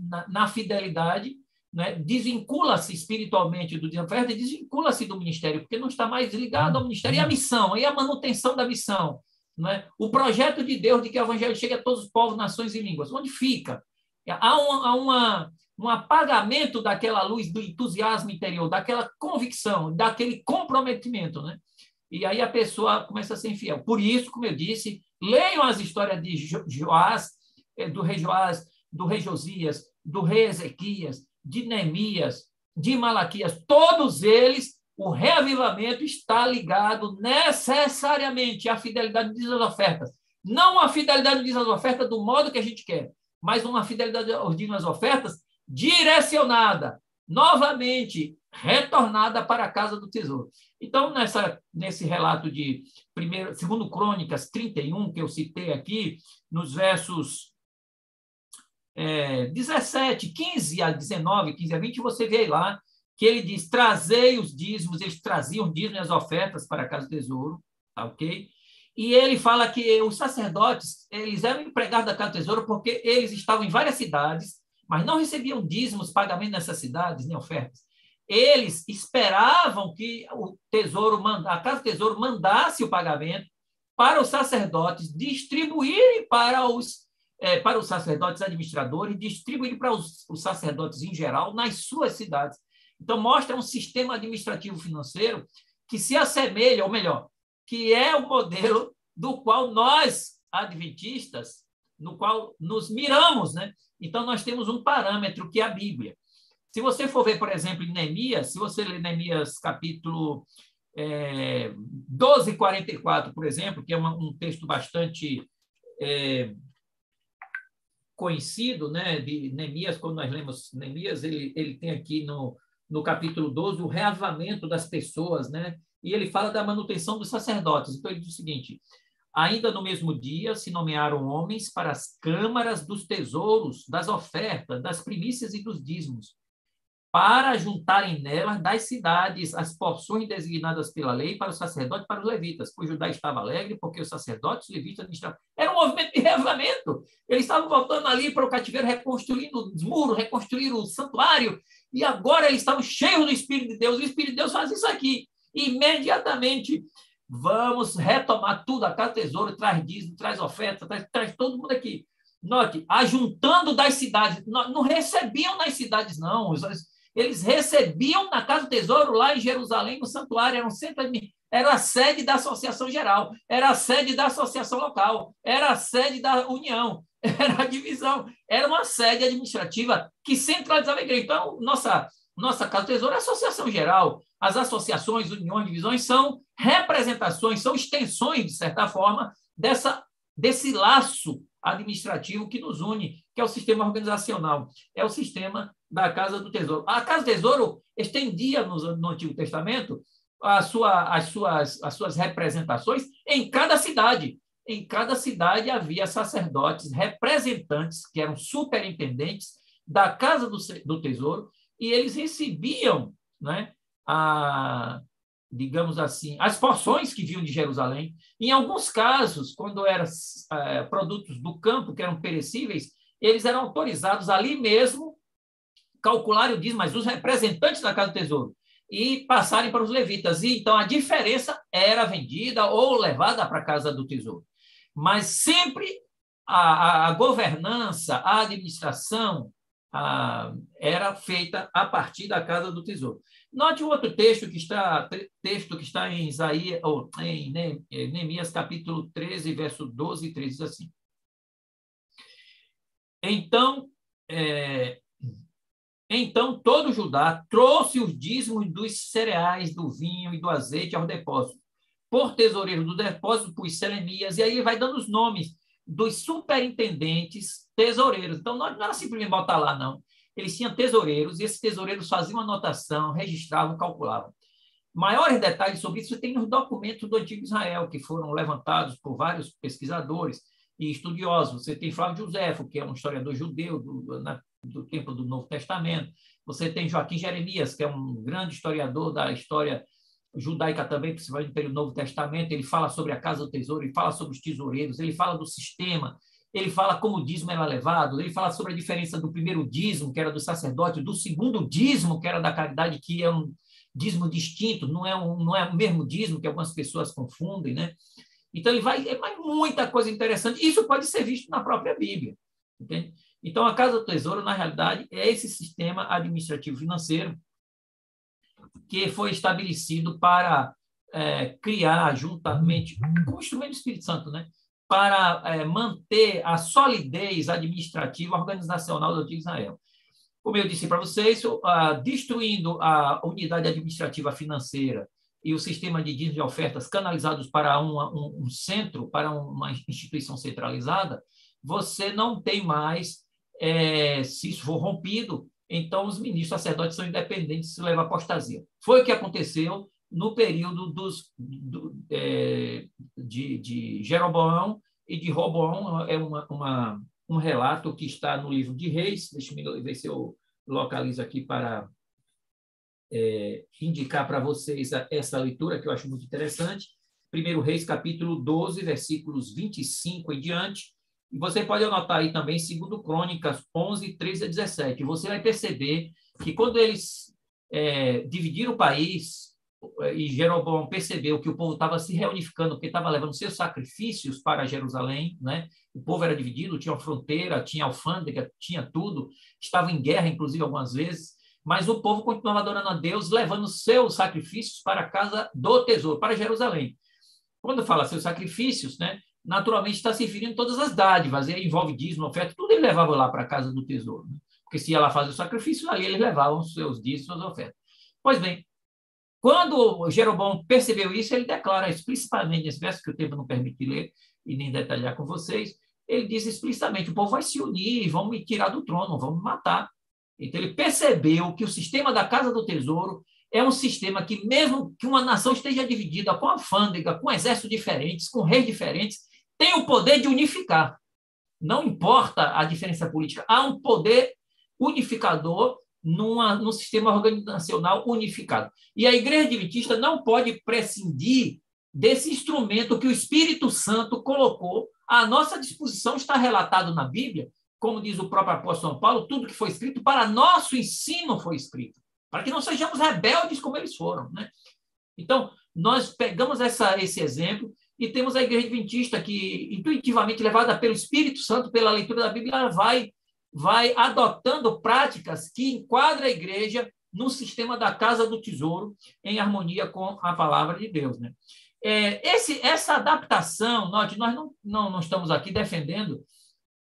na, na, fidelidade, né, desvincula-se espiritualmente do dízimo e oferta desvincula-se do ministério, porque não está mais ligado ao ministério. E a missão, e a manutenção da missão. Né? O projeto de Deus de que o evangelho chegue a todos os povos, nações e línguas. Onde fica? Há, um, há uma, um apagamento daquela luz do entusiasmo interior, daquela convicção, daquele comprometimento. Né? E aí a pessoa começa a ser infiel. Por isso, como eu disse, leiam as histórias de Joás, eh, do rei Joás, do rei Josias, do rei Ezequias, de Neemias, de Malaquias, todos eles, o reavivamento está ligado necessariamente à fidelidade das ofertas. Não a fidelidade das ofertas do modo que a gente quer, mas uma fidelidade dízimos ofertas direcionada, novamente retornada para a casa do tesouro. Então, nessa, nesse relato de primeiro, segundo Crônicas 31, que eu citei aqui, nos versos é, 17, 15 a 19, 15 a 20, você vê lá que ele diz: trazei os dízimos, eles traziam dízimos e as ofertas para a casa do tesouro, tá, ok? E ele fala que os sacerdotes, eles eram empregados da casa do tesouro porque eles estavam em várias cidades, mas não recebiam dízimos, pagamento nessas cidades, nem ofertas. Eles esperavam que o tesouro, a casa do tesouro mandasse o pagamento para os sacerdotes distribuírem para os é, para os sacerdotes administradores, distribuírem para os, os sacerdotes em geral nas suas cidades. Então, mostra um sistema administrativo financeiro que se assemelha, ou melhor, que é o modelo do qual nós, adventistas, no qual nos miramos. Né? Então, nós temos um parâmetro que é a Bíblia. Se você for ver, por exemplo, em Neemias, se você ler Neemias capítulo é, 12, 44, por exemplo, que é uma, um texto bastante é, conhecido né, de Neemias, quando nós lemos Neemias, ele, ele tem aqui no, no capítulo 12 o reavamento das pessoas, né? E ele fala da manutenção dos sacerdotes. Então ele diz o seguinte: Ainda no mesmo dia se nomearam homens para as câmaras dos tesouros, das ofertas, das primícias e dos dízimos, para juntarem nelas das cidades as porções designadas pela lei para os sacerdotes e para os levitas, pois Judá estava alegre porque os sacerdotes levitas administravam. Era um movimento de reavamento. Eles estavam voltando ali para o cativeiro, reconstruindo os muros, reconstruindo o santuário, e agora eles estavam cheios do Espírito de Deus. O Espírito de Deus faz isso aqui. Imediatamente, vamos retomar tudo. A casa tesouro traz dízimo, traz oferta, traz, traz todo mundo aqui. Note, ajuntando das cidades. Não, não recebiam nas cidades, não. Eles recebiam na Casa do Tesouro, lá em Jerusalém, no santuário, era um centro era a sede da associação geral, era a sede da associação local, era a sede da união, (laughs) era a divisão, era uma sede administrativa que centralizava a igreja. Então, nossa, nossa Casa do Tesouro é a associação geral. As associações, uniões, divisões são representações, são extensões, de certa forma, dessa, desse laço administrativo que nos une, que é o sistema organizacional, é o sistema da Casa do Tesouro. A Casa do Tesouro estendia no, no Antigo Testamento a sua, as, suas, as suas representações em cada cidade. Em cada cidade havia sacerdotes representantes, que eram superintendentes da Casa do, do Tesouro, e eles recebiam né, a, digamos assim, as porções que vinham de Jerusalém. Em alguns casos, quando eram é, produtos do campo, que eram perecíveis, eles eram autorizados ali mesmo calcular o dízimo, mas os representantes da Casa do Tesouro, e passarem para os levitas. E então a diferença era vendida ou levada para a Casa do Tesouro. Mas sempre a, a, a governança, a administração a, era feita a partir da Casa do Tesouro. Note o outro texto que está texto que está em Isaías ou em Neemias capítulo 13, verso 12 e 13 diz assim: Então, é, então todo Judá trouxe os dízimos dos cereais, do vinho e do azeite ao depósito. Por tesoureiro do depósito, pus Selemias, e aí vai dando os nomes dos superintendentes tesoureiros. Então, não era simplesmente botar lá, não. Eles tinham tesoureiros e esses tesoureiros faziam anotação, registravam, calculavam. Maiores detalhes sobre isso tem nos documentos do Antigo Israel, que foram levantados por vários pesquisadores e estudiosos. Você tem Flávio Josefo, que é um historiador judeu do, na, do tempo do Novo Testamento. Você tem Joaquim Jeremias, que é um grande historiador da história judaica também, principalmente do Novo Testamento. Ele fala sobre a casa do tesouro, ele fala sobre os tesoureiros, ele fala do sistema, ele fala como o dízimo era levado, ele fala sobre a diferença do primeiro dízimo, que era do sacerdote, do segundo dízimo, que era da caridade, que é um dízimo distinto, não é, um, não é o mesmo dízimo que algumas pessoas confundem, né? Então, ele vai, é muita coisa interessante. Isso pode ser visto na própria Bíblia, entende? Então, a Casa do Tesouro, na realidade, é esse sistema administrativo financeiro que foi estabelecido para é, criar, juntamente, como instrumento do Espírito Santo, né? Para é, manter a solidez administrativa organizacional do Israel. Como eu disse para vocês, destruindo a unidade administrativa financeira e o sistema de dízimos e ofertas canalizados para uma, um, um centro, para uma instituição centralizada, você não tem mais é, se isso for rompido, então os ministros sacerdotes são independentes se levar apostasia. Foi o que aconteceu no período dos, do, é, de, de Jeroboão e de Roboão. É uma, uma, um relato que está no livro de Reis. Deixa eu ver se eu localizo aqui para é, indicar para vocês essa leitura, que eu acho muito interessante. Primeiro Reis, capítulo 12, versículos 25 em diante. E você pode anotar aí também, segundo Crônicas 11, 13 a 17. Você vai perceber que quando eles é, dividiram o país, e Jeroboão percebeu que o povo estava se reunificando, porque estava levando seus sacrifícios para Jerusalém, né? o povo era dividido, tinha fronteira, tinha alfândega, tinha tudo, estava em guerra, inclusive, algumas vezes, mas o povo continuava adorando a Deus, levando seus sacrifícios para a casa do tesouro, para Jerusalém. Quando fala seus sacrifícios, né, naturalmente está se referindo a todas as dádivas, e envolve dízimo, oferta, tudo ele levava lá para a casa do tesouro. Né? Porque se ela fazia o sacrifício, ali eles levavam seus dízimos, suas ofertas. Pois bem, quando Jeroboão percebeu isso, ele declara explicitamente, nesse verso que o tempo não permite ler e nem detalhar com vocês, ele diz explicitamente: o povo vai se unir, vão me tirar do trono, vão me matar. Então ele percebeu que o sistema da casa do tesouro é um sistema que, mesmo que uma nação esteja dividida com alfândega, com exércitos diferentes, com reis diferentes, tem o poder de unificar. Não importa a diferença política, há um poder unificador numa, num sistema organizacional unificado. E a Igreja Adventista não pode prescindir desse instrumento que o Espírito Santo colocou à nossa disposição, está relatado na Bíblia, como diz o próprio apóstolo São Paulo, tudo que foi escrito para nosso ensino foi escrito, para que não sejamos rebeldes como eles foram. Né? Então, nós pegamos essa, esse exemplo e temos a Igreja Adventista que, intuitivamente levada pelo Espírito Santo, pela leitura da Bíblia, vai vai adotando práticas que enquadram a igreja no sistema da casa do tesouro, em harmonia com a palavra de Deus. Né? É, esse, essa adaptação, note, nós não, não, não estamos aqui defendendo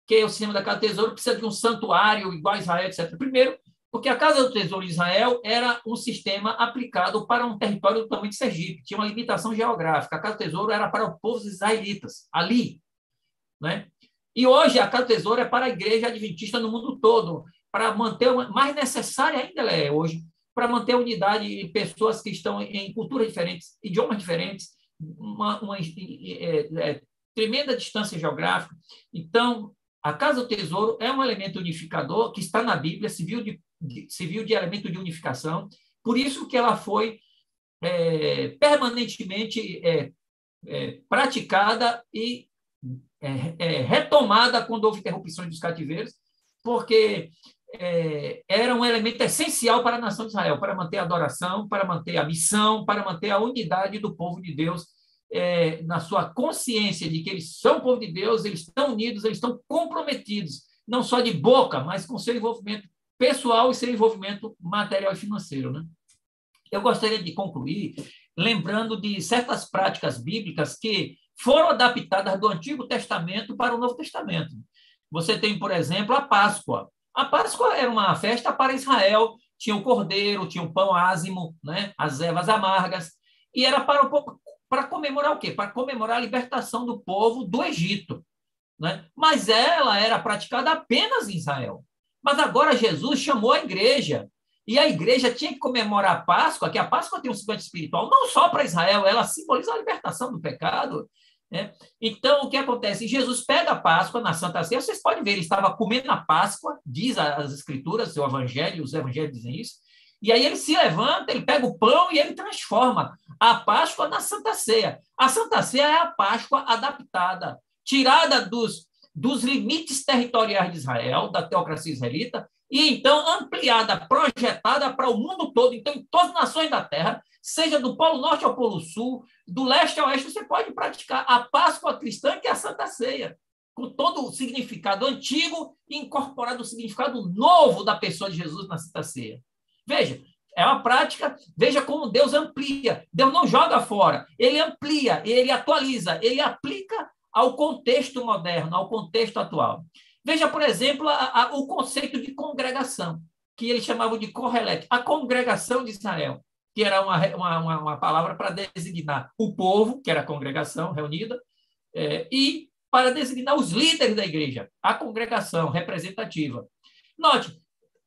que o sistema da casa do tesouro precisa de um santuário igual a Israel, etc. Primeiro, porque a Casa do Tesouro de Israel era um sistema aplicado para um território do tamanho de Sergipe, tinha uma limitação geográfica. A Casa do Tesouro era para os povos israelitas, ali. Né? E hoje a Casa do Tesouro é para a igreja adventista no mundo todo, para manter, mais necessária ainda ela é hoje, para manter a unidade de pessoas que estão em culturas diferentes, idiomas diferentes, uma, uma é, é, tremenda distância geográfica. Então, a Casa do Tesouro é um elemento unificador que está na Bíblia, civil de, de, civil de elemento de unificação, por isso que ela foi é, permanentemente é, é, praticada e é, é, retomada quando houve interrupções dos cativeiros, porque é, era um elemento essencial para a nação de Israel, para manter a adoração, para manter a missão, para manter a unidade do povo de Deus é, na sua consciência de que eles são povo de Deus, eles estão unidos, eles estão comprometidos, não só de boca, mas com seu envolvimento pessoal e seu envolvimento material e financeiro. Né? Eu gostaria de concluir lembrando de certas práticas bíblicas que foram adaptadas do Antigo Testamento para o Novo Testamento. Você tem, por exemplo, a Páscoa. A Páscoa era uma festa para Israel, tinha o cordeiro, tinha o pão ázimo, né? as ervas amargas, e era para, o, para comemorar o quê? Para comemorar a libertação do povo do Egito. Né? Mas ela era praticada apenas em Israel. Mas agora Jesus chamou a igreja e a igreja tinha que comemorar a Páscoa, que a Páscoa tem um significado espiritual, não só para Israel, ela simboliza a libertação do pecado, né? Então, o que acontece? Jesus pega a Páscoa na Santa Ceia, vocês podem ver, ele estava comendo a Páscoa, diz as Escrituras, o Evangelho, os Evangelhos dizem isso, e aí ele se levanta, ele pega o pão e ele transforma a Páscoa na Santa Ceia. A Santa Ceia é a Páscoa adaptada, tirada dos, dos limites territoriais de Israel, da teocracia israelita, e então ampliada, projetada para o mundo todo, então em todas as nações da terra, seja do Polo Norte ao Polo Sul, do leste ao oeste, você pode praticar a Páscoa cristã, que é a Santa Ceia, com todo o significado antigo e incorporado o significado novo da pessoa de Jesus na Santa Ceia. Veja, é uma prática, veja como Deus amplia. Deus não joga fora, ele amplia, ele atualiza, ele aplica ao contexto moderno, ao contexto atual. Veja, por exemplo, a, a, o conceito de congregação, que eles chamavam de correlete, a congregação de Israel que era uma, uma, uma palavra para designar o povo, que era a congregação reunida, é, e para designar os líderes da igreja, a congregação representativa. Note,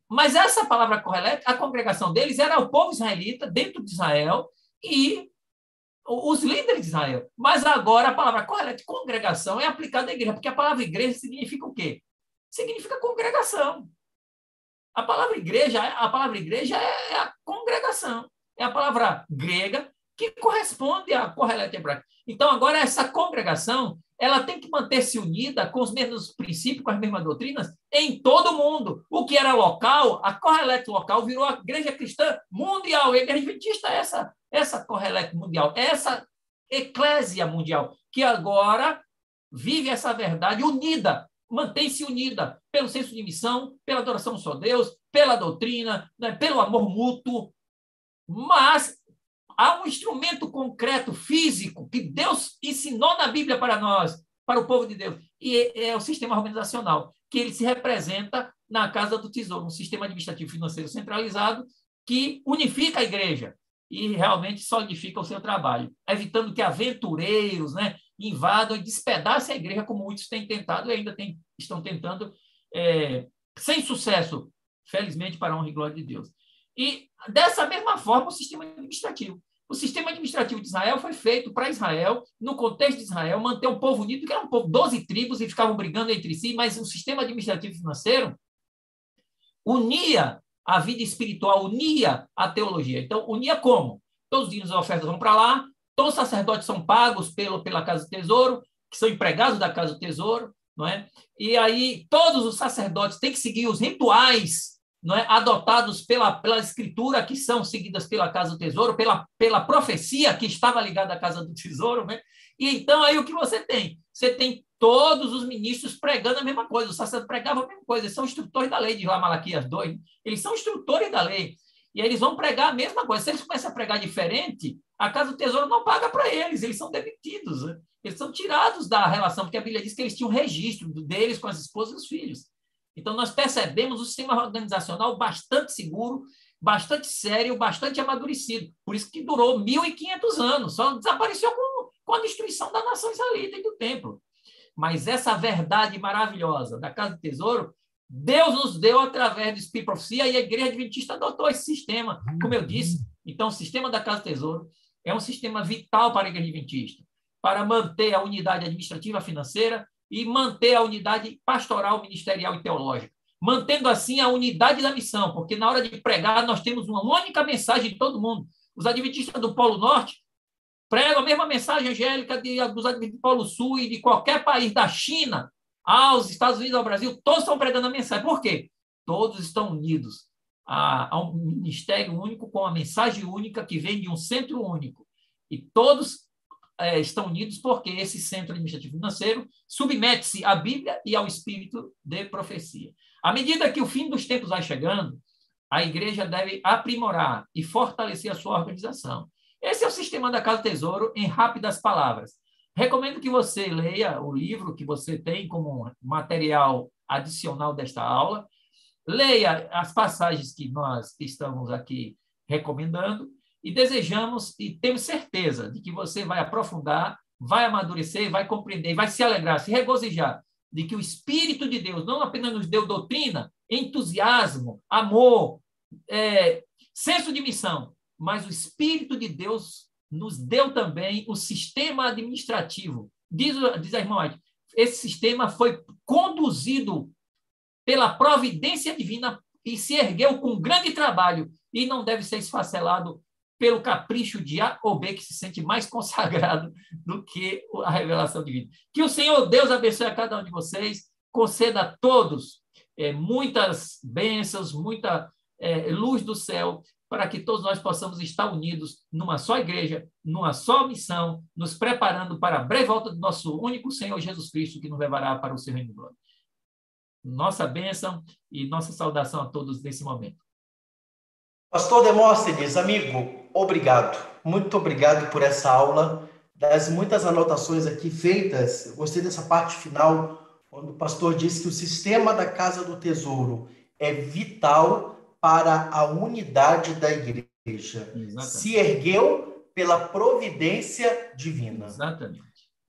mas essa palavra correlete, a congregação deles era o povo israelita dentro de Israel e os líderes de Israel. Mas agora a palavra correlete, congregação, é aplicada à igreja, porque a palavra igreja significa o quê? Significa congregação. A palavra igreja, a palavra igreja é a congregação. É a palavra grega que corresponde à correlete hebraica. Então, agora, essa congregação ela tem que manter-se unida com os mesmos princípios, com as mesmas doutrinas, em todo o mundo. O que era local, a correlete local virou a igreja cristã mundial. E a igreja adventista é essa, essa correlete mundial, essa eclésia mundial, que agora vive essa verdade unida, mantém-se unida pelo senso de missão, pela adoração só Deus, pela doutrina, né, pelo amor mútuo, mas há um instrumento concreto, físico, que Deus ensinou na Bíblia para nós, para o povo de Deus, e é, é o sistema organizacional, que ele se representa na Casa do Tesouro, um sistema administrativo financeiro centralizado que unifica a igreja e realmente solidifica o seu trabalho, evitando que aventureiros né, invadam e despedacem a igreja, como muitos têm tentado e ainda estão tentando, é, sem sucesso, felizmente, para a honra e glória de Deus. E dessa mesma forma, o sistema administrativo. O sistema administrativo de Israel foi feito para Israel, no contexto de Israel, manter um povo unido, que era um povo, 12 tribos, e ficavam brigando entre si, mas o sistema administrativo financeiro unia a vida espiritual, unia a teologia. Então, unia como? Todos os dias as ofertas vão para lá, todos os sacerdotes são pagos pelo, pela Casa do Tesouro, que são empregados da Casa do Tesouro, não é? E aí todos os sacerdotes têm que seguir os rituais não é, adotados pela, pela escritura, que são seguidas pela Casa do Tesouro, pela, pela profecia que estava ligada à Casa do Tesouro. Né? E então, aí o que você tem? Você tem todos os ministros pregando a mesma coisa, os sacerdotes pregavam a mesma coisa, eles são instrutores da lei, de lá Malaquias 2, eles são instrutores da lei, e eles vão pregar a mesma coisa. Se eles começam a pregar diferente, a Casa do Tesouro não paga para eles, eles são demitidos, né? eles são tirados da relação, porque a Bíblia diz que eles tinham registro deles com as esposas e os filhos. Então, nós percebemos o sistema organizacional bastante seguro, bastante sério, bastante amadurecido. Por isso que durou 1.500 anos, só desapareceu com, com a destruição da nação israelita e do templo. Mas essa verdade maravilhosa da Casa do Tesouro, Deus nos deu através do Espírito Profecia e a Igreja Adventista adotou esse sistema, como eu disse. Então, o sistema da Casa do Tesouro é um sistema vital para a Igreja Adventista, para manter a unidade administrativa financeira e manter a unidade pastoral, ministerial e teológica. Mantendo assim a unidade da missão, porque na hora de pregar nós temos uma única mensagem de todo mundo. Os adventistas do Polo Norte pregam a mesma mensagem angélica de, dos adventistas do Polo Sul e de qualquer país, da China aos Estados Unidos, ao Brasil, todos estão pregando a mensagem. Por quê? Todos estão unidos a, a um ministério único com a mensagem única que vem de um centro único. E todos é, estão unidos porque esse centro administrativo financeiro submete-se à Bíblia e ao espírito de profecia. À medida que o fim dos tempos vai chegando, a igreja deve aprimorar e fortalecer a sua organização. Esse é o sistema da Casa Tesouro em rápidas palavras. Recomendo que você leia o livro que você tem como material adicional desta aula, leia as passagens que nós estamos aqui recomendando e desejamos e temos certeza de que você vai aprofundar, vai amadurecer, vai compreender, vai se alegrar, se regozijar de que o Espírito de Deus não apenas nos deu doutrina, entusiasmo, amor, é, senso de missão, mas o Espírito de Deus nos deu também o sistema administrativo. Diz, diz a irmã esse sistema foi conduzido pela providência divina e se ergueu com grande trabalho e não deve ser esfacelado pelo capricho de A ou B que se sente mais (laughs) consagrado do que a revelação divina. Que o Senhor Deus abençoe a cada um de vocês, conceda a todos é, muitas bênçãos, muita é, luz do céu, para que todos nós possamos estar unidos numa só igreja, numa só missão, nos preparando para a breve volta do nosso único Senhor Jesus Cristo, que nos levará para o seu reino de glória. Nossa bênção e nossa saudação a todos nesse momento. Pastor Demóstenes, amigo, obrigado. Muito obrigado por essa aula. Das muitas anotações aqui feitas, gostei dessa parte final, quando o pastor disse que o sistema da Casa do Tesouro é vital para a unidade da igreja. Exatamente. Se ergueu pela providência divina. Exatamente.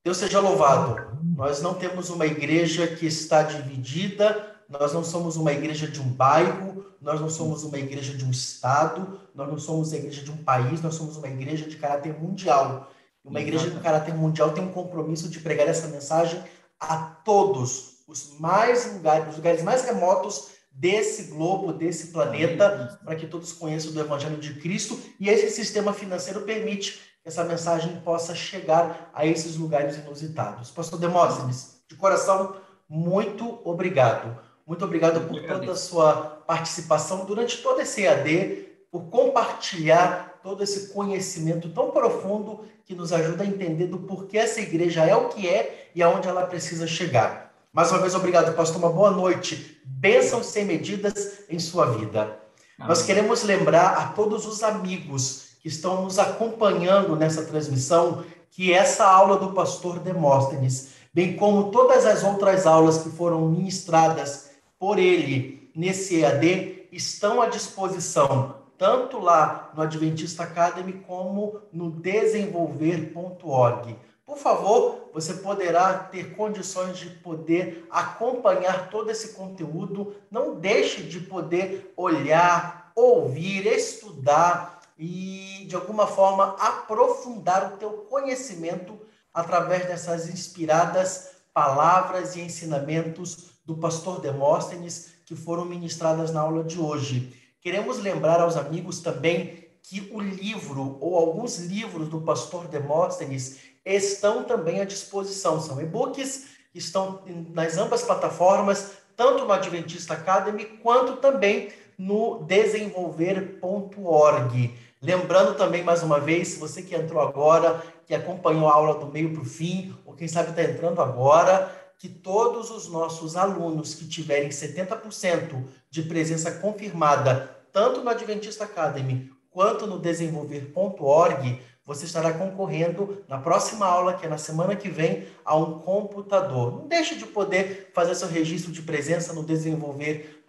Deus seja louvado. Nós não temos uma igreja que está dividida, nós não somos uma igreja de um bairro, nós não somos uma igreja de um estado, nós não somos a igreja de um país, nós somos uma igreja de caráter mundial. Uma igreja de caráter mundial tem um compromisso de pregar essa mensagem a todos os mais lugares, os lugares mais remotos desse globo, desse planeta, para que todos conheçam do Evangelho de Cristo. E esse sistema financeiro permite que essa mensagem possa chegar a esses lugares inusitados. Pastor Demóstenes, de coração, muito obrigado. Muito obrigado por toda a sua participação durante todo esse EAD, por compartilhar todo esse conhecimento tão profundo que nos ajuda a entender do porquê essa igreja é o que é e aonde ela precisa chegar. Mais uma vez, obrigado, pastor. Uma boa noite. Bênçãos sem medidas em sua vida. Amém. Nós queremos lembrar a todos os amigos que estão nos acompanhando nessa transmissão que essa aula do pastor Demóstenes, bem como todas as outras aulas que foram ministradas por ele nesse EAD, estão à disposição tanto lá no Adventista Academy como no desenvolver.org. Por favor, você poderá ter condições de poder acompanhar todo esse conteúdo. Não deixe de poder olhar, ouvir, estudar e, de alguma forma, aprofundar o teu conhecimento através dessas inspiradas palavras e ensinamentos do pastor Demóstenes que foram ministradas na aula de hoje. Queremos lembrar aos amigos também que o livro ou alguns livros do pastor Demóstenes estão também à disposição. São e-books estão nas ambas plataformas, tanto no Adventista Academy quanto também no desenvolver.org. Lembrando também, mais uma vez, você que entrou agora, que acompanhou a aula do meio para o fim, ou quem sabe está entrando agora, que todos os nossos alunos que tiverem 70% de presença confirmada, tanto no Adventista Academy quanto no desenvolver.org, você estará concorrendo na próxima aula, que é na semana que vem, a um computador. Não deixe de poder fazer seu registro de presença no desenvolver.org.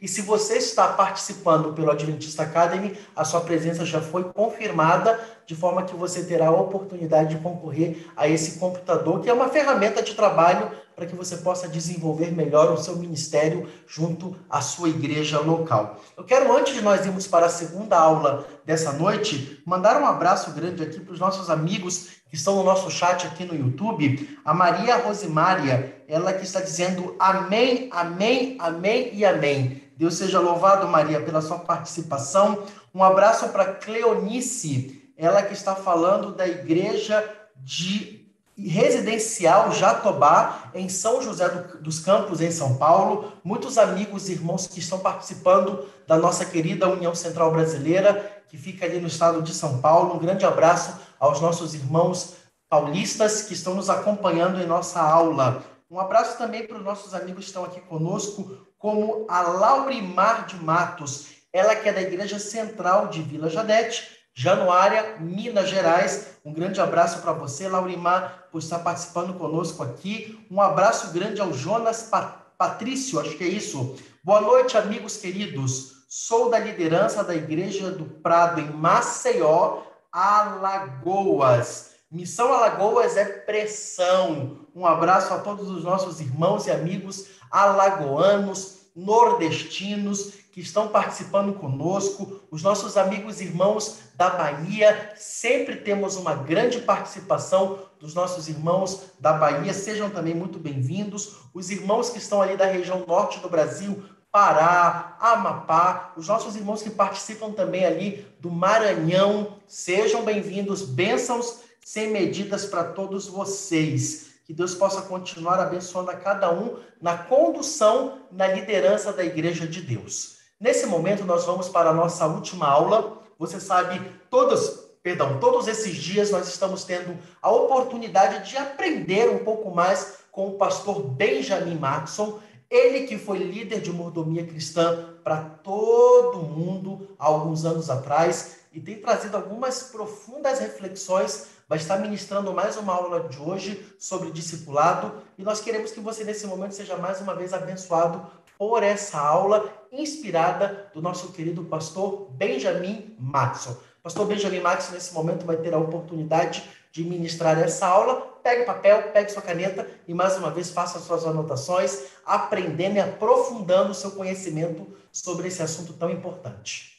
E se você está participando pelo Adventista Academy, a sua presença já foi confirmada de forma que você terá a oportunidade de concorrer a esse computador, que é uma ferramenta de trabalho para que você possa desenvolver melhor o seu ministério junto à sua igreja local. Eu quero, antes de nós irmos para a segunda aula dessa noite, mandar um abraço grande aqui para os nossos amigos que estão no nosso chat aqui no YouTube. A Maria Rosimária, ela que está dizendo amém, amém, amém e amém. Deus seja louvado, Maria, pela sua participação. Um abraço para Cleonice, ela que está falando da igreja de residencial Jatobá, em São José do, dos Campos, em São Paulo. Muitos amigos e irmãos que estão participando da nossa querida União Central Brasileira, que fica ali no estado de São Paulo. Um grande abraço aos nossos irmãos paulistas que estão nos acompanhando em nossa aula. Um abraço também para os nossos amigos que estão aqui conosco, como a Laurimar de Matos, ela que é da Igreja Central de Vila Jadete, Januária, Minas Gerais. Um grande abraço para você, Laurimar, por estar participando conosco aqui. Um abraço grande ao Jonas Patrício, acho que é isso. Boa noite, amigos queridos. Sou da liderança da Igreja do Prado, em Maceió, Alagoas. Missão Alagoas é pressão. Um abraço a todos os nossos irmãos e amigos alagoanos, nordestinos que estão participando conosco, os nossos amigos e irmãos da Bahia, sempre temos uma grande participação dos nossos irmãos da Bahia, sejam também muito bem-vindos. Os irmãos que estão ali da região norte do Brasil, Pará, Amapá, os nossos irmãos que participam também ali do Maranhão, sejam bem-vindos, bênçãos sem medidas para todos vocês. Que Deus possa continuar abençoando a cada um na condução, na liderança da Igreja de Deus. Nesse momento, nós vamos para a nossa última aula. Você sabe, todos, perdão, todos esses dias nós estamos tendo a oportunidade de aprender um pouco mais com o pastor Benjamin Maxson, ele que foi líder de mordomia cristã para todo mundo há alguns anos atrás e tem trazido algumas profundas reflexões. Vai estar ministrando mais uma aula de hoje sobre discipulado e nós queremos que você nesse momento seja mais uma vez abençoado por essa aula inspirada do nosso querido pastor Benjamin Maxson. Pastor Benjamin Maxson, nesse momento, vai ter a oportunidade de ministrar essa aula. Pegue papel, pegue sua caneta e mais uma vez faça suas anotações, aprendendo e aprofundando o seu conhecimento sobre esse assunto tão importante.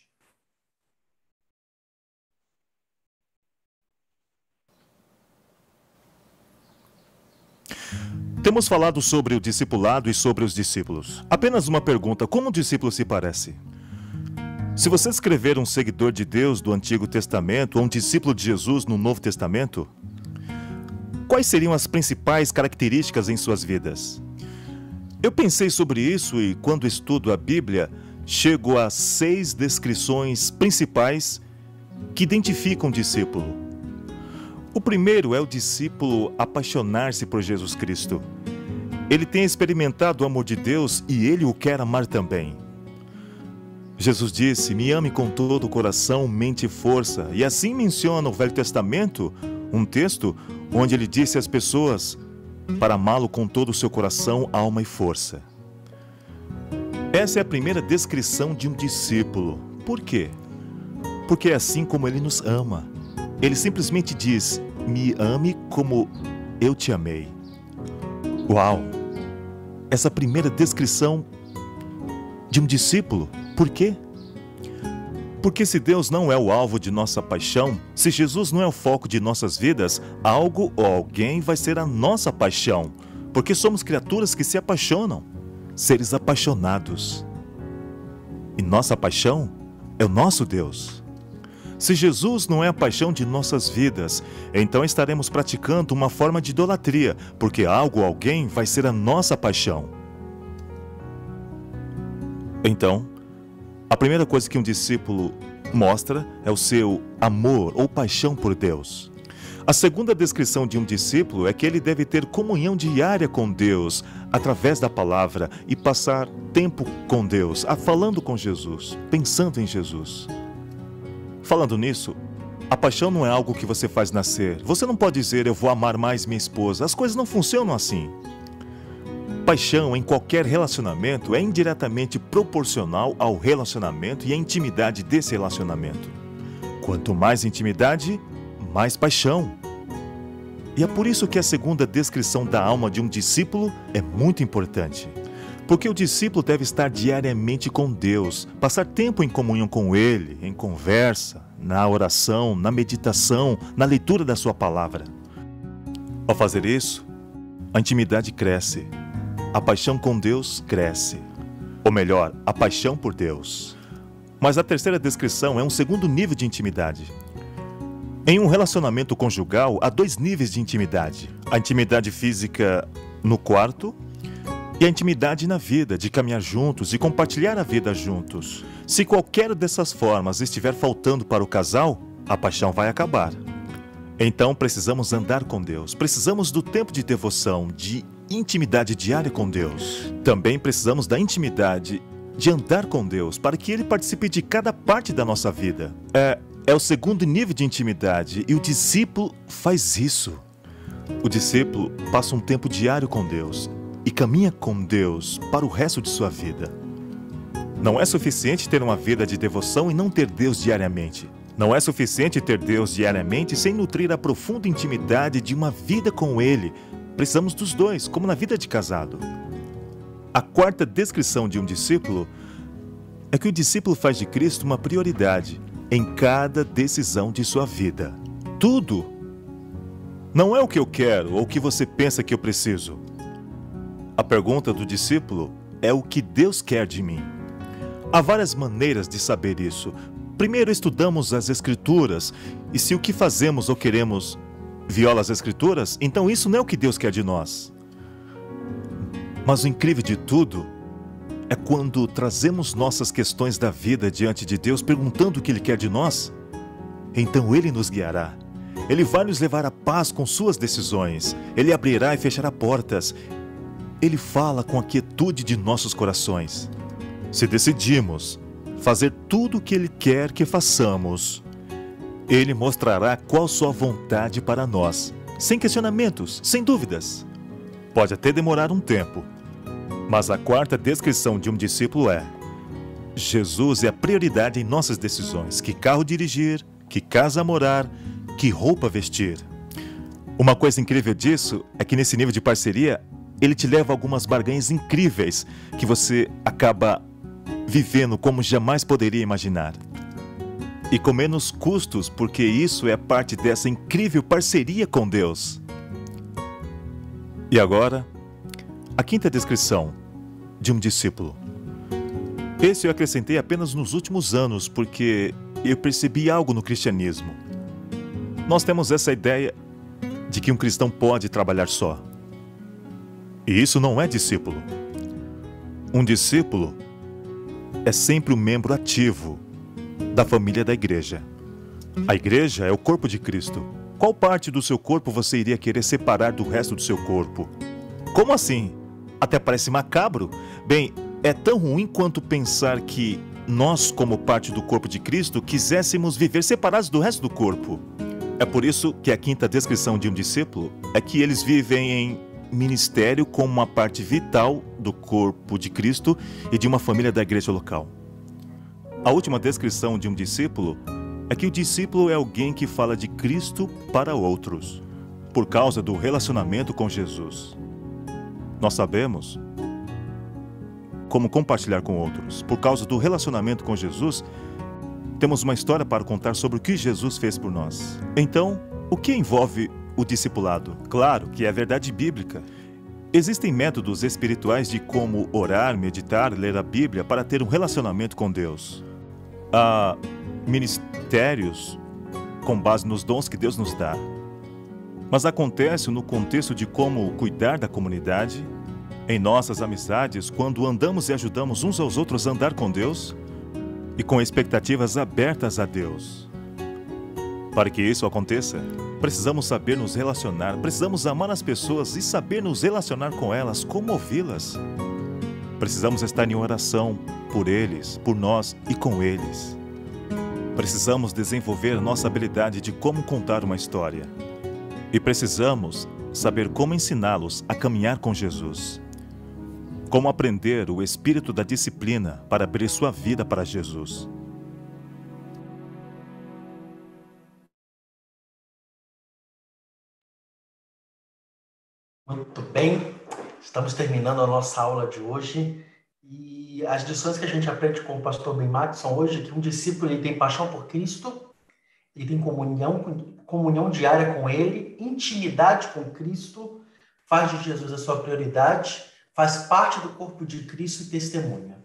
Temos falado sobre o discipulado e sobre os discípulos. Apenas uma pergunta: como um discípulo se parece? Se você escrever um seguidor de Deus do Antigo Testamento ou um discípulo de Jesus no Novo Testamento, quais seriam as principais características em suas vidas? Eu pensei sobre isso e, quando estudo a Bíblia, chego a seis descrições principais que identificam um discípulo. O primeiro é o discípulo apaixonar-se por Jesus Cristo. Ele tem experimentado o amor de Deus e ele o quer amar também. Jesus disse: Me ame com todo o coração, mente e força. E assim menciona o Velho Testamento, um texto onde ele disse às pessoas para amá-lo com todo o seu coração, alma e força. Essa é a primeira descrição de um discípulo. Por quê? Porque é assim como ele nos ama. Ele simplesmente diz: Me ame como eu te amei. Uau! Essa primeira descrição de um discípulo por quê? Porque se Deus não é o alvo de nossa paixão, se Jesus não é o foco de nossas vidas, algo ou alguém vai ser a nossa paixão. Porque somos criaturas que se apaixonam, seres apaixonados. E nossa paixão é o nosso Deus. Se Jesus não é a paixão de nossas vidas, então estaremos praticando uma forma de idolatria, porque algo ou alguém vai ser a nossa paixão. Então, a primeira coisa que um discípulo mostra é o seu amor ou paixão por Deus. A segunda descrição de um discípulo é que ele deve ter comunhão diária com Deus através da palavra e passar tempo com Deus, falando com Jesus, pensando em Jesus. Falando nisso, a paixão não é algo que você faz nascer. Você não pode dizer eu vou amar mais minha esposa. As coisas não funcionam assim. Paixão em qualquer relacionamento é indiretamente proporcional ao relacionamento e à intimidade desse relacionamento. Quanto mais intimidade, mais paixão. E é por isso que a segunda descrição da alma de um discípulo é muito importante. Porque o discípulo deve estar diariamente com Deus, passar tempo em comunhão com Ele, em conversa, na oração, na meditação, na leitura da Sua palavra. Ao fazer isso, a intimidade cresce a paixão com Deus cresce. Ou melhor, a paixão por Deus. Mas a terceira descrição é um segundo nível de intimidade. Em um relacionamento conjugal, há dois níveis de intimidade: a intimidade física no quarto e a intimidade na vida, de caminhar juntos e compartilhar a vida juntos. Se qualquer dessas formas estiver faltando para o casal, a paixão vai acabar. Então precisamos andar com Deus, precisamos do tempo de devoção, de intimidade diária com Deus. Também precisamos da intimidade de andar com Deus para que Ele participe de cada parte da nossa vida. É, é o segundo nível de intimidade e o discípulo faz isso. O discípulo passa um tempo diário com Deus e caminha com Deus para o resto de sua vida. Não é suficiente ter uma vida de devoção e não ter Deus diariamente. Não é suficiente ter Deus diariamente sem nutrir a profunda intimidade de uma vida com Ele, Precisamos dos dois, como na vida de casado. A quarta descrição de um discípulo é que o discípulo faz de Cristo uma prioridade em cada decisão de sua vida. Tudo não é o que eu quero ou o que você pensa que eu preciso. A pergunta do discípulo é o que Deus quer de mim. Há várias maneiras de saber isso. Primeiro estudamos as Escrituras e se o que fazemos ou queremos viola as Escrituras, então isso não é o que Deus quer de nós. Mas o incrível de tudo é quando trazemos nossas questões da vida diante de Deus, perguntando o que Ele quer de nós, então Ele nos guiará. Ele vai nos levar à paz com suas decisões. Ele abrirá e fechará portas. Ele fala com a quietude de nossos corações. Se decidimos fazer tudo o que Ele quer que façamos, ele mostrará qual sua vontade para nós, sem questionamentos, sem dúvidas. Pode até demorar um tempo, mas a quarta descrição de um discípulo é: Jesus é a prioridade em nossas decisões. Que carro dirigir, que casa morar, que roupa vestir. Uma coisa incrível disso é que nesse nível de parceria, ele te leva a algumas barganhas incríveis que você acaba vivendo como jamais poderia imaginar. E com menos custos, porque isso é parte dessa incrível parceria com Deus. E agora, a quinta descrição de um discípulo. Esse eu acrescentei apenas nos últimos anos, porque eu percebi algo no cristianismo. Nós temos essa ideia de que um cristão pode trabalhar só. E isso não é discípulo. Um discípulo é sempre um membro ativo da família da igreja. A igreja é o corpo de Cristo. Qual parte do seu corpo você iria querer separar do resto do seu corpo? Como assim? Até parece macabro. Bem, é tão ruim quanto pensar que nós, como parte do corpo de Cristo, quiséssemos viver separados do resto do corpo. É por isso que a quinta descrição de um discípulo é que eles vivem em ministério como uma parte vital do corpo de Cristo e de uma família da igreja local. A última descrição de um discípulo é que o discípulo é alguém que fala de Cristo para outros, por causa do relacionamento com Jesus. Nós sabemos como compartilhar com outros. Por causa do relacionamento com Jesus, temos uma história para contar sobre o que Jesus fez por nós. Então, o que envolve o discipulado? Claro que é a verdade bíblica. Existem métodos espirituais de como orar, meditar, ler a Bíblia para ter um relacionamento com Deus. Há ministérios com base nos dons que Deus nos dá. Mas acontece no contexto de como cuidar da comunidade, em nossas amizades, quando andamos e ajudamos uns aos outros a andar com Deus e com expectativas abertas a Deus. Para que isso aconteça, precisamos saber nos relacionar, precisamos amar as pessoas e saber nos relacionar com elas, como ouvi-las. Precisamos estar em oração por eles, por nós e com eles. Precisamos desenvolver nossa habilidade de como contar uma história. E precisamos saber como ensiná-los a caminhar com Jesus. Como aprender o espírito da disciplina para abrir sua vida para Jesus. Muito bem, estamos terminando a nossa aula de hoje e as lições que a gente aprende com o pastor Ben são hoje que um discípulo ele tem paixão por Cristo, ele tem comunhão, comunhão diária com Ele, intimidade com Cristo, faz de Jesus a sua prioridade faz parte do corpo de Cristo e testemunha.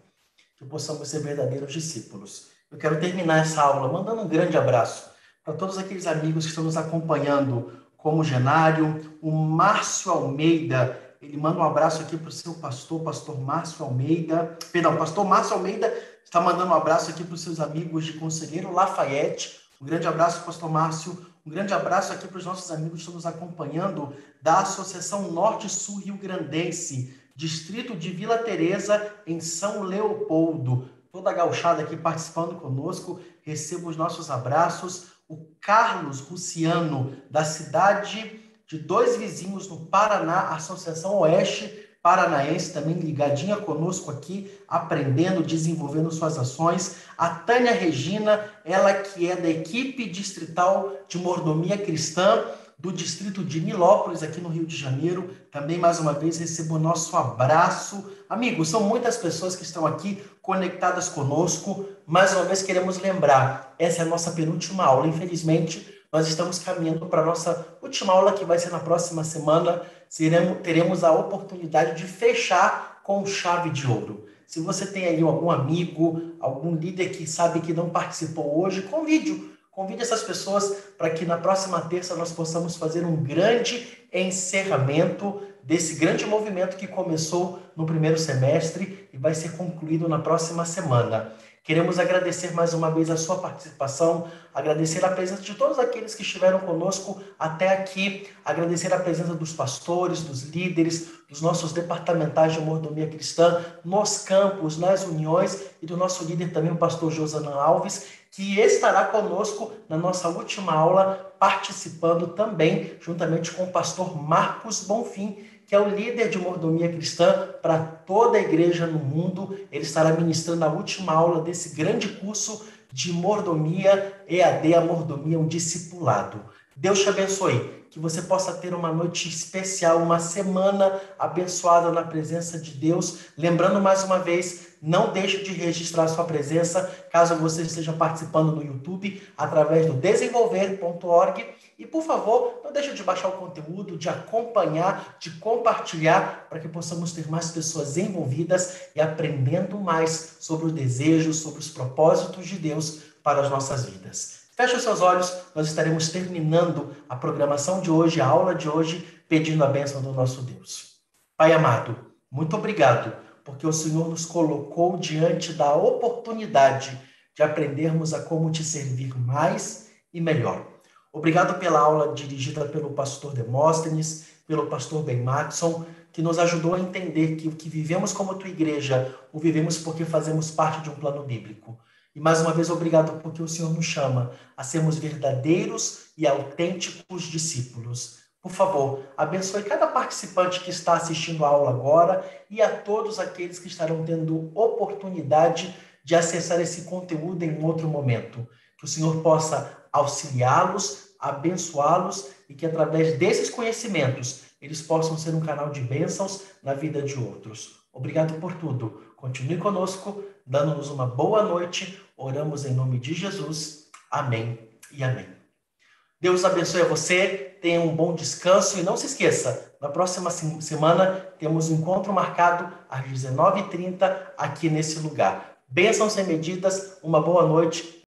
Que possamos ser verdadeiros discípulos. Eu quero terminar essa aula mandando um grande abraço para todos aqueles amigos que estão nos acompanhando, como o Genário, o Márcio Almeida. Ele manda um abraço aqui para o seu pastor, pastor Márcio Almeida. Perdão, pastor Márcio Almeida está mandando um abraço aqui para os seus amigos de Conselheiro Lafayette. Um grande abraço, pastor Márcio. Um grande abraço aqui para os nossos amigos que estão nos acompanhando da Associação Norte-Sul Rio Grandense distrito de Vila Teresa, em São Leopoldo. Toda a gauchada aqui participando conosco, recebo os nossos abraços. O Carlos Luciano, da cidade de dois vizinhos no Paraná, Associação Oeste Paranaense, também ligadinha conosco aqui, aprendendo, desenvolvendo suas ações. A Tânia Regina, ela que é da equipe distrital de mordomia cristã, do distrito de Nilópolis, aqui no Rio de Janeiro. Também, mais uma vez, recebo o nosso abraço. Amigos, são muitas pessoas que estão aqui conectadas conosco. Mais uma vez, queremos lembrar: essa é a nossa penúltima aula. Infelizmente, nós estamos caminhando para a nossa última aula, que vai ser na próxima semana. Teremos a oportunidade de fechar com chave de ouro. Se você tem ali algum amigo, algum líder que sabe que não participou hoje, convide-o Convide essas pessoas para que na próxima terça nós possamos fazer um grande encerramento desse grande movimento que começou no primeiro semestre e vai ser concluído na próxima semana. Queremos agradecer mais uma vez a sua participação, agradecer a presença de todos aqueles que estiveram conosco até aqui, agradecer a presença dos pastores, dos líderes, dos nossos departamentais de mordomia cristã, nos campos, nas uniões e do nosso líder também, o pastor Josanã Alves, que estará conosco na nossa última aula, participando também, juntamente com o pastor Marcos Bonfim, que é o líder de mordomia cristã para toda a igreja no mundo. Ele estará ministrando a última aula desse grande curso de mordomia, EAD, a mordomia, um discipulado. Deus te abençoe. Que você possa ter uma noite especial, uma semana abençoada na presença de Deus. Lembrando mais uma vez, não deixe de registrar sua presença caso você esteja participando no YouTube através do desenvolver.org. E por favor, não deixe de baixar o conteúdo, de acompanhar, de compartilhar, para que possamos ter mais pessoas envolvidas e aprendendo mais sobre o desejo, sobre os propósitos de Deus para as nossas vidas. Feche os seus olhos, nós estaremos terminando a programação de hoje, a aula de hoje, pedindo a bênção do nosso Deus. Pai amado, muito obrigado, porque o Senhor nos colocou diante da oportunidade de aprendermos a como te servir mais e melhor. Obrigado pela aula dirigida pelo pastor Demóstenes, pelo pastor Ben Maxson, que nos ajudou a entender que o que vivemos como tua igreja, o vivemos porque fazemos parte de um plano bíblico. E mais uma vez, obrigado porque o Senhor nos chama a sermos verdadeiros e autênticos discípulos. Por favor, abençoe cada participante que está assistindo a aula agora e a todos aqueles que estarão tendo oportunidade de acessar esse conteúdo em outro momento. Que o Senhor possa auxiliá-los, abençoá-los e que através desses conhecimentos eles possam ser um canal de bênçãos na vida de outros. Obrigado por tudo. Continue conosco, dando-nos uma boa noite. Oramos em nome de Jesus. Amém e amém. Deus abençoe a você, tenha um bom descanso e não se esqueça, na próxima semana temos um encontro marcado às 19h30 aqui nesse lugar. Bênçãos sem medidas, uma boa noite